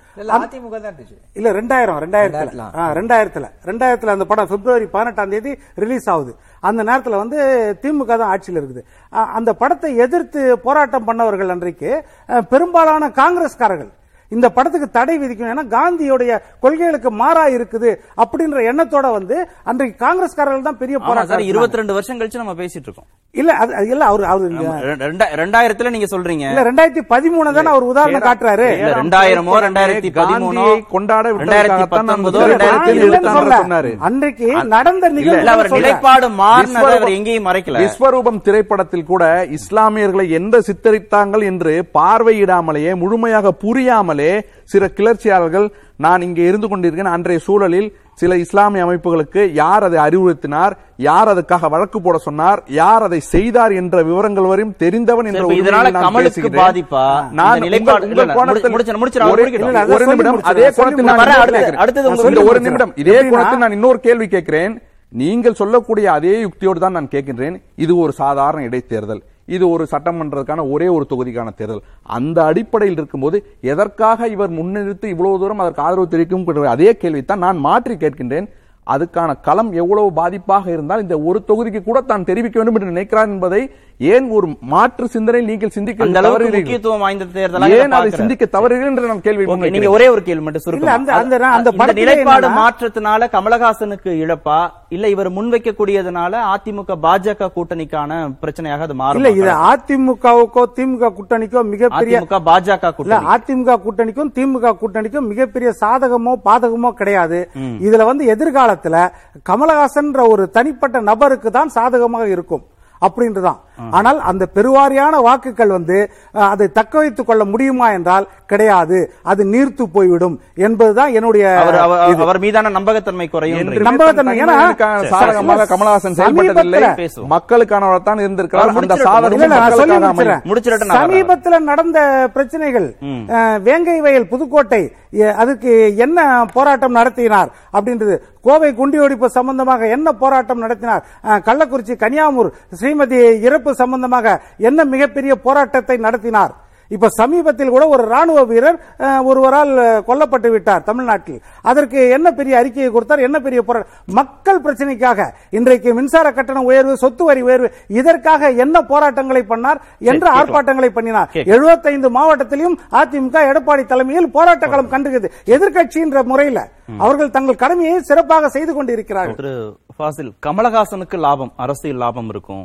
Speaker 7: இல்ல
Speaker 8: ரெண்டாயிரம் ரெண்டாயிரத்துல.
Speaker 7: ரெண்டாயிரத்துல.
Speaker 8: ரெண்டாயிரத்துல. ரெண்டாயிரத்துல அந்த படம் பிப்ரவரி பதினெட்டாம் தேதி ரிலீஸ் ஆகுது. அந்த நேரத்துல வந்து திமுக தான் ஆட்சியில் இருக்குது. அந்த படத்தை எதிர்த்து போராட்டம் பண்ணவர்கள் அன்றைக்கு பெரும்பாலான காங்கிரஸ்காரர்கள் இந்த படத்துக்கு தடை விதிக்கணும். ஏன்னா காந்தியுடைய கொள்கைகளுக்கு மாறா இருக்குது அப்படின்ற எண்ணத்தோட வந்து அன்றைக்கு காங்கிரஸ்காரர்கள் தான் பெரிய போராட்டம்.
Speaker 3: இருபத்தி ரெண்டு வருஷம் கழிச்சு நம்ம பேசிட்டு இருக்கோம்.
Speaker 8: இல்ல அது இல்ல அவர்
Speaker 3: ரெண்டாயிரத்துல நீங்க சொல்றீங்க.
Speaker 8: இல்ல ரெண்டாயிரத்தி பதிமூணு தானே அவர் உதாரணம் காட்டுறாரு.
Speaker 3: இல்ல, ரெண்டாயிரமோ ரெண்டாயிரத்தி பதிமூணோ
Speaker 4: கொண்டாட
Speaker 3: ரெண்டாயிரத்தி பத்தொன்பதோ ரெண்டாயிரத்தி.
Speaker 8: அன்றைக்கு நடந்த
Speaker 3: இல்ல
Speaker 8: நிகழ்வு
Speaker 3: அவர் நிலைப்பாடு மாறினதை அவர் எங்கேயும் மறைக்கல.
Speaker 4: விஸ்வரூபம் திரைப்படத்தில் கூட இஸ்லாமியர்களை எந்த சித்தரித்தாங்கள் என்று பார்வையிடாமலேயே முழுமையாக புரியாமலே சில கிளர்ச்சியாளர்கள் நான் இங்கே இருந்து கொண்டிருக்கேன் அன்றைய சூழலில் சில இஸ்லாமிய அமைப்புகளுக்கு யார் அதை அறிவுறுத்தினார் யார் அதுக்காக வழக்கு போட சொன்னார் யார் அதை செய்தார் என்ற விவரங்கள் வரையும் தெரிந்தவன் என்ற ஒரே- நிமிடம் அதே ஒரு. நிமிடம் இதே கோணத்தில் நான் இன்னொரு கேள்வி கேட்கிறேன். நீங்கள் சொல்லக்கூடிய அதே யுக்தியோடு தான் நான் கேட்கின்றேன். இது ஒரு சாதாரண இடைத்தேர்தல். இது ஒரு சட்டமன்றத்துக்கான ஒரே ஒரு தொகுதிக்கான தேர்தல். அந்த அடிப்படையில் இருக்கும்போது எதற்காக இவர் முன்னெடுத்து இவ்வளவு தூரம் அதற்கு ஆதரவு தெரிவிக்கும் அதே கேள்வித்தான் நான் மாற்றி கேட்கின்றேன். அதுக்கான களம் எவ்வளவு பாதிப்பாக இருந்தால் இந்த ஒரு தொகுதிக்கு கூட தான் தெரிவிக்க வேண்டும் என்று நினைக்கிறார் என்பதை ஏன் ஒரு மாற்று சிந்தனை நீங்கள் சிந்திக்க
Speaker 3: அந்த அளவுக்கு
Speaker 4: தவறுகிறீர்கள்?
Speaker 3: முக்கியத்துவம் வாய்ந்த தேர்தலா
Speaker 4: ஏன் அதை சிந்திக்க தவறுகிறீர்கள் என்று நான் கேள்வி
Speaker 3: நீங்க. ஒரே ஒரு கேள்வி மட்டும் சுருக்கமா.
Speaker 8: அந்த- அந்த- அந்த
Speaker 3: நிலைப்பாடு மாற்றத்தினால கமலஹாசனுக்கு இழப்பா? இல்ல இவர் முன்வைக்கக்கூடியதுனால அதிமுக பாஜக கூட்டணிக்கான பிரச்சனையாக அது மாறும்
Speaker 8: இல்ல இது அதிமுகவுக்கோ திமுக கூட்டணிக்கோ மிகப்பெரிய
Speaker 3: பாஜக
Speaker 8: இல்ல
Speaker 3: கூட்டணி.
Speaker 8: அதிமுக கூட்டணிக்கும் திமுக கூட்டணிக்கும் மிகப்பெரிய சாதகமோ பாதகமோ கிடையாது. இதுல வந்து எதிர்காலத்துல கமலஹாசன்ற ஒரு தனிப்பட்ட நபருக்கு தான் சாதகமாக இருக்கும். அப்படின்றதான். ஆனால் அந்த பெருவாரியான வாக்குகள் வந்து அதை தக்க வைத்துக் கொள்ள முடியுமா என்றால் கிடையாது. அது நீர்த்து போய்விடும் என்பதுதான் என்னுடைய
Speaker 3: அவர் மீதான நம்பகத்தன்மை குறையும்
Speaker 8: நம்பகத்தன்மை,
Speaker 4: சாதகமாக கமலஹாசன் செயல்பட்டதில்லை. மக்களுக்கானவர் தான் இருந்திருக்கிறார். அந்த
Speaker 3: வரேன்.
Speaker 8: சமீபத்துல நடந்த பிரச்சனைகள் வேங்கை வயல் புதுக்கோட்டை அதுக்கு என்ன போராட்டம் நடத்தினார் அப்படின்றது கோவை குண்டியொடிப்பு சம்பந்தமாக என்ன போராட்டம் நடத்தினார்? கள்ளக்குறிச்சி கன்னியாகுமரி ஸ்ரீமதி இறப்பு சம்பந்தமாக என்ன மிகப்பெரிய போராட்டத்தை நடத்தினார்? இப்ப சமீபத்தில் கூட ஒரு ராணுவ வீரர் ஒருவரால் கொல்லப்பட்டு விட்டார் தமிழ்நாட்டில். அதற்கு என்ன பெரிய அறிக்கையை கொடுத்தார்? என்ன பெரிய போராட்டம் மக்கள் பிரச்சனைக்காக இன்றைக்கு மின்சார கட்டண உயர்வு சொத்து வரி உயர்வு இதற்காக என்ன போராட்டங்களை பண்ணார் என்ற. ஆர்ப்பாட்டங்களை பண்ணினார். எழுபத்தைந்து மாவட்டத்திலும் அதிமுக எடப்பாடி தலைமையில் போராட்ட களம் கண்டுகிறது. எதிர்க்கட்சின்ற முறையில் அவர்கள் தங்கள் கடமையை சிறப்பாக செய்து கொண்டிருக்கிறார்கள்.
Speaker 3: கமலஹாசனுக்கு லாபம் அரசியல் லாபம் இருக்கும்.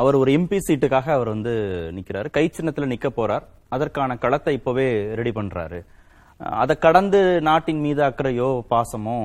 Speaker 3: அவர் ஒரு எம்பி சீட்டுக்காக அவர் வந்து நிற்கிறாரு கை சின்னத்தில் நிற்க போறார். அதற்கான களத்தை இப்போவே ரெடி பண்றாரு. அதை கடந்து நாட்டின் மீது அக்கறையோ பாசமோ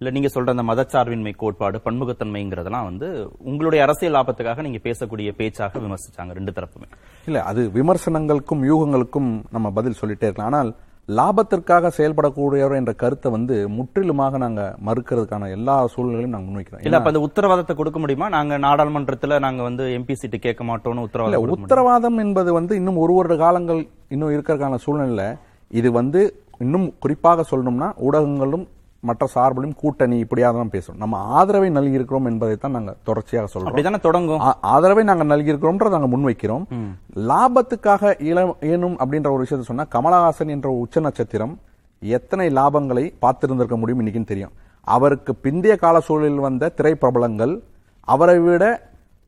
Speaker 3: இல்லை நீங்க சொல்ற அந்த மதச்சார்பின்மை கோட்பாடு பன்முகத்தன்மைங்கிறதெல்லாம் வந்து உங்களுடைய அரசியல் லாபத்துக்காக நீங்க பேசக்கூடிய பேச்சாக விமர்சிச்சாங்க ரெண்டு தரப்புமே.
Speaker 4: இல்ல அது விமர்சனங்களுக்கும் யூகங்களுக்கும் நம்ம பதில் சொல்லிட்டே இருக்கலாம். ஆனால் லாபத்திற்காக செயல்படக்கூடியவர் என்ற கருத்தை வந்து முற்றிலுமாக நாங்க மறுக்கிறதுக்கான எல்லா சூழ்நிலையும் நாங்க முன்வைக்கிறோம்
Speaker 3: இல்ல அப்ப அந்த உத்தரவாதத்தை கொடுக்க முடியுமா நாங்க நாடாளுமன்றத்துல நாங்க வந்து எம்பி சீட்டு கேட்க மாட்டோம்னு உத்தரவாதம்?
Speaker 4: உத்தரவாதம் என்பது வந்து இன்னும் ஒரு வருட காலங்கள் இன்னும் இருக்கிறதுக்கான சூழ்நிலை இது வந்து இன்னும் குறிப்பாக சொல்லணும்னா ஊடகங்களும் மற்ற சார்பிலும் கூட்டணி இப்படியாக தான் பேசணும் நம்ம ஆதரவை நல்கி இருக்கிறோம் என்பதை தான் நாங்க தொடர்ச்சியாக சொல்றோம்.
Speaker 3: தொடங்கும்?
Speaker 4: ஆதரவை நாங்க நல்கியிருக்கிறோம்ன்றதை நாங்க முன்வைக்கிறோம். லாபத்துக்காக இள- ஏனும் அப்படின்ற ஒரு விஷயத்தை சொன்னா கமலஹாசன் என்ற உச்ச நட்சத்திரம் எத்தனை லாபங்களை பார்த்திருந்திருக்க முடியும் இன்னைக்குன்னு தெரியும். அவருக்கு பிந்தைய கால சூழலில் வந்த திரைப்பிரபலங்கள் அவரை விட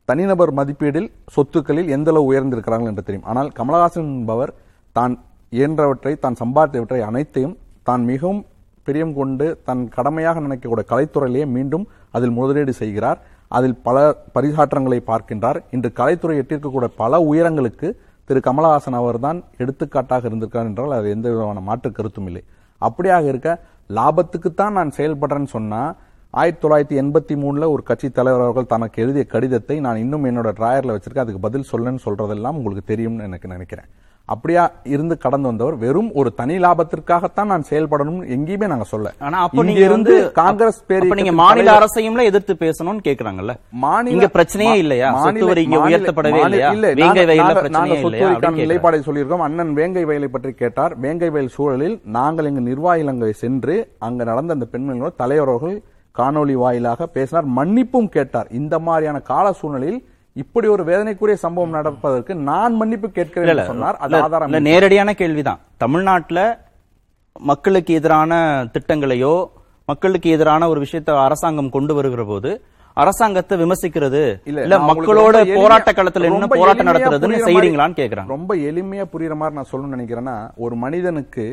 Speaker 4: தனிநபர் மதிப்பீடில் சொத்துக்களில் எந்த அளவு உயர்ந்திருக்கிறார்கள் என்று தெரியும். ஆனால் கமலஹாசன் என்பவர் தான் இயன்றவற்றை தான் சம்பாதித்தவற்றை அனைத்தையும் தான் மிகவும் பிரியம் கொண்டு தன் கடமையாக நினைக்கக்கூடிய கலைத்துறையிலேயே மீண்டும் அதில் முதலீடு செய்கிறார். அதில் பல பரிசாற்றங்களை பார்க்கின்றார். இன்று கலைத்துறை எட்டிருக்கக்கூடிய பல உயரங்களுக்கு திரு கமலஹாசன் அவர்தான் எடுத்துக்காட்டாக இருந்திருக்கார் என்றால் அது எந்த விதமான மாற்று கருத்தும் இல்லை. அப்படியாக இருக்க லாபத்துக்குத்தான் நான் செயல்படுறேன்னு சொன்னா ஆயிரத்தி தொள்ளாயிரத்தி எண்பத்தி மூணுல ஒரு கட்சி தலைவர் அவர்கள் தனக்கு எழுதிய கடிதத்தை நான் இன்னும் என்னோட டிராயர்ல வச்சிருக்கேன். அதுக்கு பதில் சொல்லுன்னு சொல்றதெல்லாம் உங்களுக்கு தெரியும்னு எனக்கு நினைக்கிறேன். அப்படியா இருந்து கடந்து வந்தவர் வெறும் ஒரு தனி லாபத்திற்காகத்தான் நான் செயல்படணும் எங்கேயுமே நாங்க சொல்ல.
Speaker 3: ஆனா அப்ப நீங்க
Speaker 4: இருந்து காங்கிரஸ் பேர்
Speaker 3: நீங்க மாநில அரசையும்ல எதிர்த்து பேசணும்னு கேக்குறாங்கல்ல.
Speaker 4: மாநில
Speaker 3: பிரச்சனையே இல்லையா?
Speaker 4: மாநில-
Speaker 3: வரி இங்க
Speaker 4: மாநில-
Speaker 3: உயர்த்தப்படவே இல்லையா?
Speaker 4: இல்ல,
Speaker 3: வேங்கை
Speaker 4: நாங்க
Speaker 3: பிரச்சனையே இல்லையா.
Speaker 4: நிலைப்பாடை சொல்லியிருக்கோம். அண்ணன் வேங்கை வயலை பற்றி கேட்டார். வேங்கை வயல் சூழலில் நாங்கள் எங்க நிர்வாகிகள் அங்கே சென்று அங்க நடந்த அந்த பெண்மணிகளோட தலைவர் அவர்கள் காணொளி வாயிலாக பேசினார். மன்னிப்பும் கேட்டார். இந்த மாதிரியான கால சூழ்நிலையில் இப்படி ஒரு வேதனைக்குரிய சம்பவம் நடப்பதற்கு நான் மன்னிப்பு கேட்கிறேன் சொன்னார். அது ஆதாரம்
Speaker 3: நேரடியான கேள்விதான் தமிழ்நாட்டுல மக்களுக்கு எதிரான திட்டங்களையோ மக்களுக்கு எதிரான ஒரு விஷயத்தை அரசாங்கம் கொண்டு வருகிற போது அரசாங்கத்தை விமர்சிக்கிறது. இல்ல மக்களோட போராட்ட களத்துல என்ன போராட்டம் நடத்துறதுன்னு
Speaker 4: மாதிரி-
Speaker 3: கேக்குறாங்க.
Speaker 4: ரொம்ப எளிமையா புரியுற மாதிரி நான் சொல்லணும்னு நினைக்கிறேன்னா ஒரு மனிதனுக்கு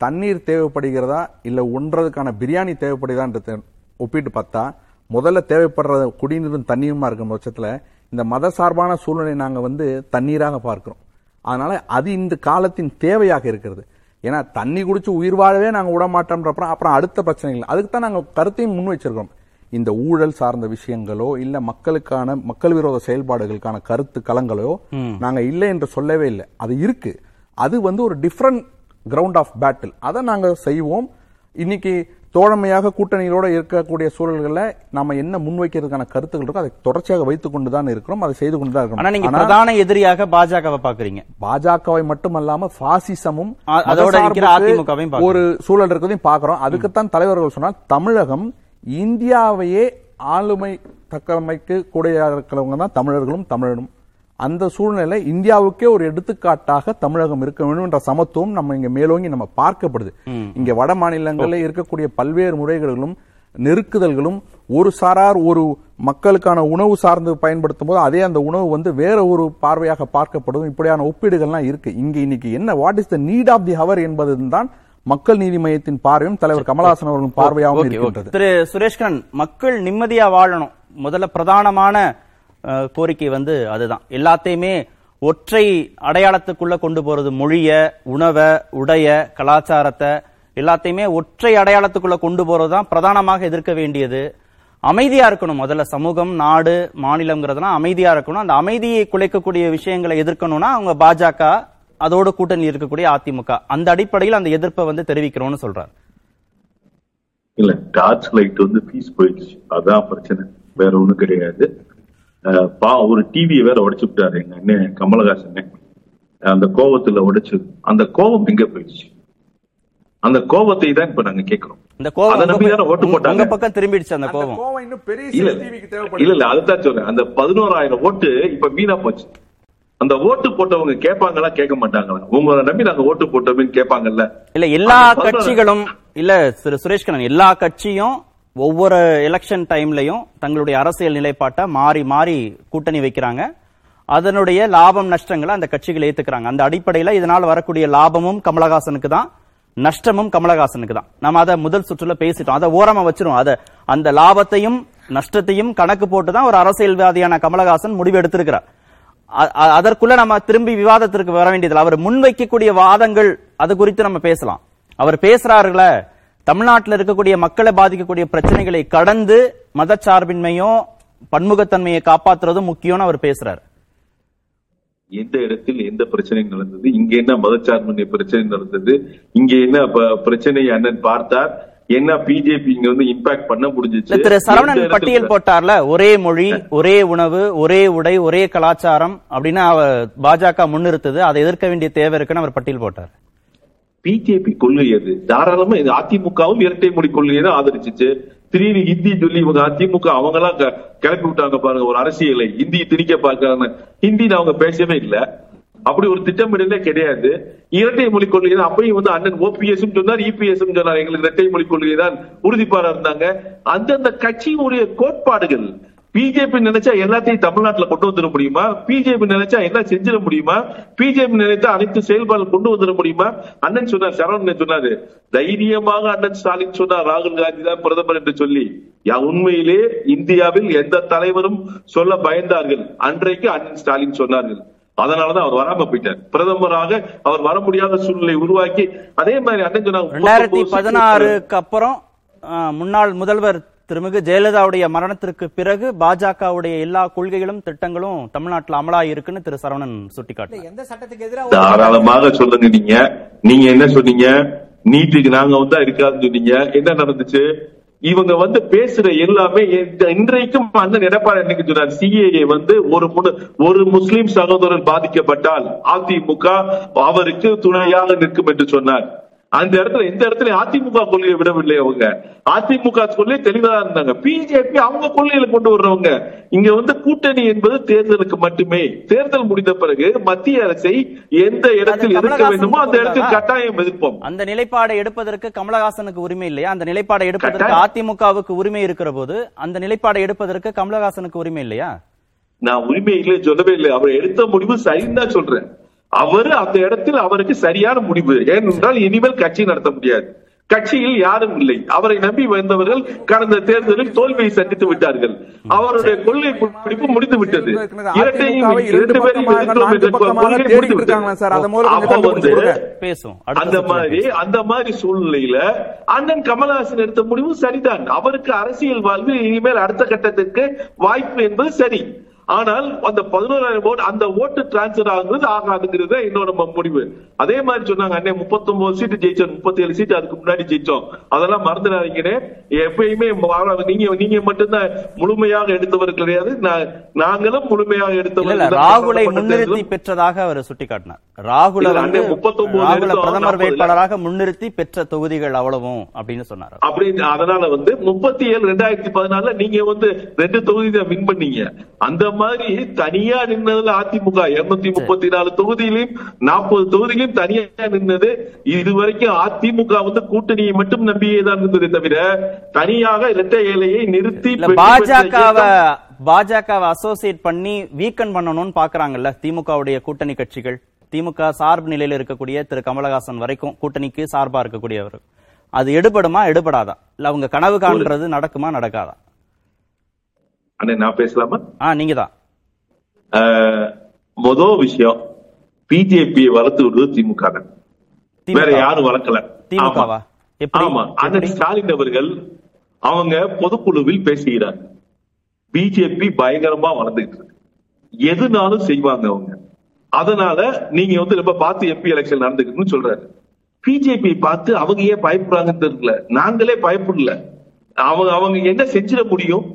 Speaker 4: தண்ணீர் தேவைப்படுகிறதா இல்ல உண்றதுக்கான பிரியாணி தேவைப்படுகிறதா ஒப்பிட்டு பார்த்தா முதல்ல தேவைப்படுற குடிநீரும் தண்ணீருமா இருக்கும் பட்சத்துல இந்த மத சார்பான சூழ்நிலை நாங்க வந்து தண்ணீராக பார்க்கிறோம். அதனால அது இந்த காலத்தின் தேவையாக இருக்கிறது. ஏன்னா தண்ணி குடிச்சு உயிர் வாழவே நாங்க விட மாட்டோம்ன்றப்ப அப்புறம் அடுத்த பிரச்சனைகள் அதுக்கு தான் நாங்க கருத்தையும் முன் வச்சிருக்கோம் இந்த ஊழல் சார்ந்த விஷயங்களோ இல்ல மக்களுக்கான மக்கள் விரோத செயல்பாடுகளுக்கான கருத்து களங்களோ நாங்க இல்லை என்று சொல்லவே இல்லை. அது இருக்கு. அது வந்து ஒரு டிஃப்ரெண்ட் கிரவுண்ட் ஆஃப் பேட்டில் அதை நாங்க செய்வோம். இன்னைக்கு தோழமையாக கூட்டணிகளோட இருக்கக்கூடிய சூழல்கள்ல நாம என்ன முன்வைக்கிறதுக்கான கருத்துக்கள் இருக்கோ அதை தொடர்ச்சியாக வைத்துக் கொண்டு தான் இருக்கிறோம் அதை செய்து கொண்டு தான்
Speaker 3: நீங்க
Speaker 4: இருக்கிறோம் ஆனா
Speaker 3: பிரதான எதிரியாக பாஜகவை பாக்குறீங்க
Speaker 4: பாஜகவை மட்டுமல்லாம பாசிசமும்
Speaker 3: அதோட.
Speaker 4: ஒரு சூழல் இருக்கிறதையும் பாக்குறோம் அதுக்குத்தான் தலைவர்கள் சொன்னால் தமிழகம் இந்தியாவையே ஆளுமை தக்கமைக்கு கூடிய இருக்கிறவங்க தான் தமிழர்களும் தமிழனும். அந்த சூழ்நிலை இந்தியாவுக்கே ஒரு எடுத்துக்காட்டாக தமிழகம் இருக்க வேண்டும் என்ற சமத்துவம் நம்ம இங்க மேலோங்கி நம்ம பார்க்கப்படுது. இங்க வட மாநிலங்களில் இருக்கக்கூடிய பல்வேறு முறைகளும் நெருக்குதல்களும் ஒரு சாரார் ஒரு மக்களுக்கான உணவு சார்ந்து பயன்படுத்தும் போது அதே அந்த உணவு வந்து வேற ஒரு பார்வையாக பார்க்கப்படும் இப்படியான ஒப்பீடுகள்லாம் இருக்கு. இங்க இன்னைக்கு என்ன? What is the need of the hour என்பதுதான் மக்கள் நீதி மையத்தின் பார்வையும் தலைவர் கமலஹாசன் அவர்களின் பார்வையாகவும். இருக்கின்றது.
Speaker 3: திரு சுரேஷ்கரன் மக்கள் நிம்மதியா வாழணும். முதல்ல பிரதானமான கோரிக்கை வந்து அதுதான். எல்லாத்தையுமே ஒற்றை அடையாளத்துக்குள்ள கொண்டு போறது மொழிய உணவ உடைய கலாச்சாரத்தை எல்லாத்தையுமே ஒற்றை அடையாளத்துக்குள்ள கொண்டு போறதுதான் பிரதானமாக எதிர்க்க வேண்டியது. அமைதியா இருக்கணும். முதல்ல சமூகம் நாடு மாநிலம்ங்கிறதுனா அமைதியா இருக்கணும். அந்த அமைதியை குலைக்கக்கூடிய விஷயங்களை எதிர்க்கணும்னா அவங்க பாஜக அதோட கூட்டணி இருக்கக்கூடிய அதிமுக. அந்த அடிப்படையில் அந்த எதிர்ப்பை வந்து தெரிவிக்கிறோம்னு சொல்றாரு.
Speaker 5: இல்ல டார்ச் லைட் வந்து பீஸ் போயிடுச்சு. அதான் பிரச்சனை. வேற ஒண்ணும் கிடையாது. பா ஒரு டிவியை வேற உடைச்சு விட்டாரு எங்க அண்ணன் கமலஹாசன். அந்த கோவத்துல உடைச்சு அந்த கோவம் எங்க போயிடுச்சு? அந்த கோவத்தை தான் இப்ப நாங்க நம்பி தானே
Speaker 3: பக்கம்-
Speaker 5: ஓட்டு போட்டாங்க.
Speaker 3: பக்கம் திரும்பிடுச்சு அந்த
Speaker 4: அந்த
Speaker 3: கோவம்
Speaker 4: கோவம் இன்னும் பெரிய
Speaker 5: இல்ல இல்ல. அதுதான் சொல்றேன். அந்த பதினோராயிரம் ஓட்டு இப்ப வீணா போச்சு. அந்த ஓட்டு போட்டவங்க கேட்பாங்களா கேட்க மாட்டாங்களா? உங்களை நம்பி நாங்க ஓட்டு போட்டோம்னு கேட்பாங்கல்ல.
Speaker 3: இல்ல எல்லா கட்சிகளும் இல்ல திரு எல்லா கட்சியும் ஒவ்வொரு எலெக்ஷன் டைம்லையும் தங்களுடைய அரசியல் நிலைப்பாட்டை மாறி மாறி கூட்டணி வைக்கிறாங்க. அதனுடைய லாபம் நஷ்டங்களை அந்த கட்சிகள் ஏத்துக்கிறாங்க. அந்த அடிப்படையில் இதனால் வரக்கூடிய லாபமும் கமலஹாசனுக்கு தான் நஷ்டமும் கமலஹாசனுக்கு தான். நம்ம அதை முதல் சுற்றுல பேசிட்டோம். அதை ஓரமா வச்சிரும் அதை அந்த லாபத்தையும் நஷ்டத்தையும் கணக்கு போட்டு தான் ஒரு அரசியல்வாதியான கமலஹாசன் முடிவு எடுத்திருக்கிறார். அதற்குள்ள நம்ம திரும்பி விவாதத்திற்கு வர வேண்டியதில்லை. அவர் முன்வைக்கக்கூடிய வாதங்கள் அது குறித்து நம்ம பேசலாம். அவர் பேசுறாருல தமிழ்நாட்டில் இருக்கக்கூடிய மக்களை பாதிக்கக்கூடிய பிரச்சனைகளை கடந்து மதச்சார்பின்மையும் பன்முகத்தன்மையை காப்பாத்துறதும் முக்கியம்னு அவர் பேசுறாரு.
Speaker 5: எந்த இடத்தில் எந்த பிரச்சனை நடந்தது இங்க என்ன மதச்சார்பின்மை பிரச்சனை நடந்தது இங்க என்ன பிரச்சனை அண்ணன் பார்த்தார் என்ன பிஜேபி இங்க வந்து இம்பாக்ட் பண்ண முடிஞ்சிச்சு
Speaker 3: திரு சரவணன் பட்டியல் போட்டார்ல ஒரே மொழி ஒரே உணவு ஒரே உடை ஒரே கலாச்சாரம் அப்படின்னு பாஜக முன்னிறுத்தது அதை எதிர்க்க வேண்டிய தேவை இருக்குன்னு அவர் பட்டியல் போட்டார்.
Speaker 5: பிஜேபி கொள்கை அது தாராளமா இது அதிமுகவும் இரட்டை மொழி கொள்கையை தான் ஆதரிச்சிச்சு. திடீர்னு ஹிந்தி சொல்லி இவங்க அதிமுக அவங்க எல்லாம் கிளப்பி விட்டாங்க பாருங்க ஒரு அரசியலை. ஹிந்தி திணிக்க பார்க்கறாங்க. ஹிந்தின்னு அவங்க பேசவே இல்லை. அப்படி ஒரு திட்டமிடலே கிடையாது. இரட்டை மொழி கொள்கை தான் அப்பயும் வந்து அண்ணன் ஓபிஎஸ் சொன்னார் இபிஎஸ் சொன்னார். எங்களுக்கு இரட்டை மொழி கொள்கை தான் உறுதிப்பாடா இருந்தாங்க. அந்தந்த கட்சியினுடைய கோட்பாடுகள் பிஜேபி நினைச்சா எல்லாத்தையும் தமிழ்நாட்டுல கொண்டு வந்துட முடியுமா? பிஜேபி நினைச்சா என்ன செஞ்சிட முடியுமா? பிஜேபி நினைத்தா அனைத்து செயல்பாடு கொண்டு வந்துட முடியுமா? அண்ணன் சொன்னார் சரவணன் சொன்னாரு. தைரியமாக அண்ணன் ஸ்டாலின் சொன்னார் ராகுல் காந்தி தான் பிரதமர் என்று சொல்லி. உண்மையிலே இந்தியாவில் எந்த தலைவரும் சொல்ல பயந்தார்கள். அன்றைக்கு அண்ணன் ஸ்டாலின் சொன்னார்கள். அதனாலதான் அவர் வராம போயிட்டார். பிரதமராக அவர் வர முடியாத சூழ்நிலை உருவாக்கி அதே மாதிரி அண்ணன் சொன்னாங்க
Speaker 3: பதினாறுக்கு அப்புறம் முன்னாள் முதல்வர் திருமிகு ஜெயலலிதாவுடைய மரணத்திற்கு பிறகு பாஜகவுடைய எல்லா கொள்கைகளும் திட்டங்களும் தமிழ்நாட்டில் அமலாகி இருக்குன்னு திரு சரவணன் சுட்டிக்காட்டினார்.
Speaker 7: எந்த சட்டத்துக்கு எதிராக
Speaker 5: தாராளமாக சொல்லுங்க நீங்க. நீங்க என்ன சொன்னீங்க? நீட்டுக்கு நாங்க வந்தா இருக்காதுன்னு சொன்னீங்க. என்ன நடந்துச்சு? இவங்க வந்து பேசுற எல்லாமே இன்றைக்கும் அண்ணன் எடப்பாடி என்னைக்கு சொன்னார்? சிஏஏ வந்து ஒரு முன்னு- ஒரு முஸ்லிம் சகோதரர் பாதிக்கப்பட்டால் அதிமுக அவருக்கு துணையாக நிற்கும் என்று சொன்னார். அந்த இடத்துல இந்த இடத்துல அதிமுக கொள்கையை விடவில்லை அவங்க. அதிமுக கொள்கை தெளிவா இருந்தாங்க. பிஜேபி அவங்க கொள்கையில கொண்டு வர்றவங்க. இங்க வந்து கூட்டணி என்பது தேர்தலுக்கு மட்டுமே. தேர்தல் முடிந்த பிறகு மத்திய அரசை எந்த இடத்தில் எதிர்க்க வேண்டுமோ அந்த இடத்தில்? கட்டாயம் எதிர்ப்போம்.
Speaker 3: அந்த நிலைப்பாடை எடுப்பதற்கு கமலஹாசனுக்கு உரிமை இல்லையா? அந்த நிலைப்பாடை எடுப்பதற்கு. அதிமுகவுக்கு உரிமை இருக்கிற போது அந்த நிலைப்பாடை எடுப்பதற்கு கமலஹாசனுக்கு உரிமை இல்லையா?
Speaker 5: நான் உரிமை இல்லை சொல்லவே இல்லை. அவர் எடுத்த முடிவு சரின்னு தான் சொல்றேன். அவர் அந்த இடத்தில் அவருக்கு சரியான முடிவு. ஏனென்றால் இனிமேல் கட்சி நடத்த முடியாது. கட்சியில் யாரும் இல்லை. அவரை நம்பி வந்தவர்கள் கடந்த தேர்தலில் தோல்வியை சந்தித்து விட்டார்கள். அவருடைய கொள்கை பிடிப்பு முடிந்து விட்டது அந்த மாதிரி. அந்த மாதிரி சூழ்நிலையில அண்ணன் கமலஹாசன் எடுத்த முடிவு சரிதான். அவருக்கு அரசியல் வாழ்வில் இனிமேல் அடுத்த கட்டத்துக்கு வாய்ப்பு என்பது சரி. ஆனால் அந்த பதினோராயிரம் ஓட்டு அந்த ஓட்டு டிரான்ஸ்பர் ஆகுறது ஆகாதுங்கிறது இன்னொரு நம்ம முடிவு. அதே மாதிரி சொன்னாங்க அண்ணே 39 சீட்டு ஜெயிச்சோம் 37 சீட்டு அதுக்கு முன்னாடி ஜெயிச்சோம். அதெல்லாம் மறந்துடாதீங்கன்னு எப்பயுமே நீங்க நீங்க மட்டும்தான் முழுமையாக எடுத்தவர் கிடையாது. நாங்களும் முழுமையாக எடுத்தவர்
Speaker 3: ராகுலை முன்னிறுத்தி பெற்றதாக அவர் சுட்டிக்காட்டினார். ராகுல வந்து
Speaker 5: அண்ணே, 39
Speaker 3: ராகுல
Speaker 5: எடுத்தோம்,
Speaker 3: பிரதமர்
Speaker 5: 40
Speaker 3: வேட்பாளராக முன்னிறுத்தி பெற்ற தொகுதிகள் அவ்வளவும் அப்படின்னு சொன்னார்
Speaker 5: அப்படின்னு அதனால வந்து முப்பத்தி ஏழு ரெண்டாயிரத்தி பதினாலுல நீங்க வந்து ரெண்டு தொகுதி தான் வின் பண்ணீங்க. அந்த மாதிரி தனியா நின்னதுல அதிமுக. இருநூத்தி முப்பத்தி நாலு தொகுதியிலையும் நாற்பது தொகுதியிலும் தனியா நின்னது. இது வரைக்கும் அதிமுக வந்து கூட்டணியை மட்டும் நம்பியே தான் இருந்ததே தவிர தனியாக இரட்டை ஏழையை நிறுத்தி
Speaker 3: பாஜகவை பாஜகவை அசோசியேட் பண்ணி வீக்கன் பண்ணணும்னு பாக்குறாங்கல்ல திமுகவுடைய கூட்டணி கட்சிகள். திமுக சார்பு நிலையில இருக்கக்கூடிய திரு. கமலஹாசன் வரைக்கும் கூட்டணிக்கு சார்பா இருக்கக்கூடியவர். அது எடுபடுமா எடுபடாதா? இல்ல அவங்க கனவு காண்றது நடக்குமா நடக்காதா?
Speaker 5: அண்ணே நான் பேசலாமா?
Speaker 3: ஆ நீங்க தான்
Speaker 5: மொதல் விஷயம் பிஜேபியை வளர்த்து விடுவது திமுக தான். வேற யாரும் வளர்க்கல.
Speaker 3: திமுகவா?
Speaker 5: ஆமா. அண்ணன்? ஸ்டாலின் அவர்கள் அவங்க பொதுக்குழுவில் பேசுகிறார். பிஜேபி பயங்கரமா வளர்ந்துட்டு இருக்கு. எதுனாலும் செய்வாங்க அவங்க. அதனால நீங்க வந்து ரொம்ப பார்த்து எம்பி எலெக்ஷன் நடந்துக்கணும்னு சொல்றாரு. பிஜேபி பார்த்து அவங்க ஏன் பயப்படுறாங்கன்னு தெரியல. நாங்களே பயப்படல. அவங்க அவங்க என்ன செஞ்சிட முடியும்?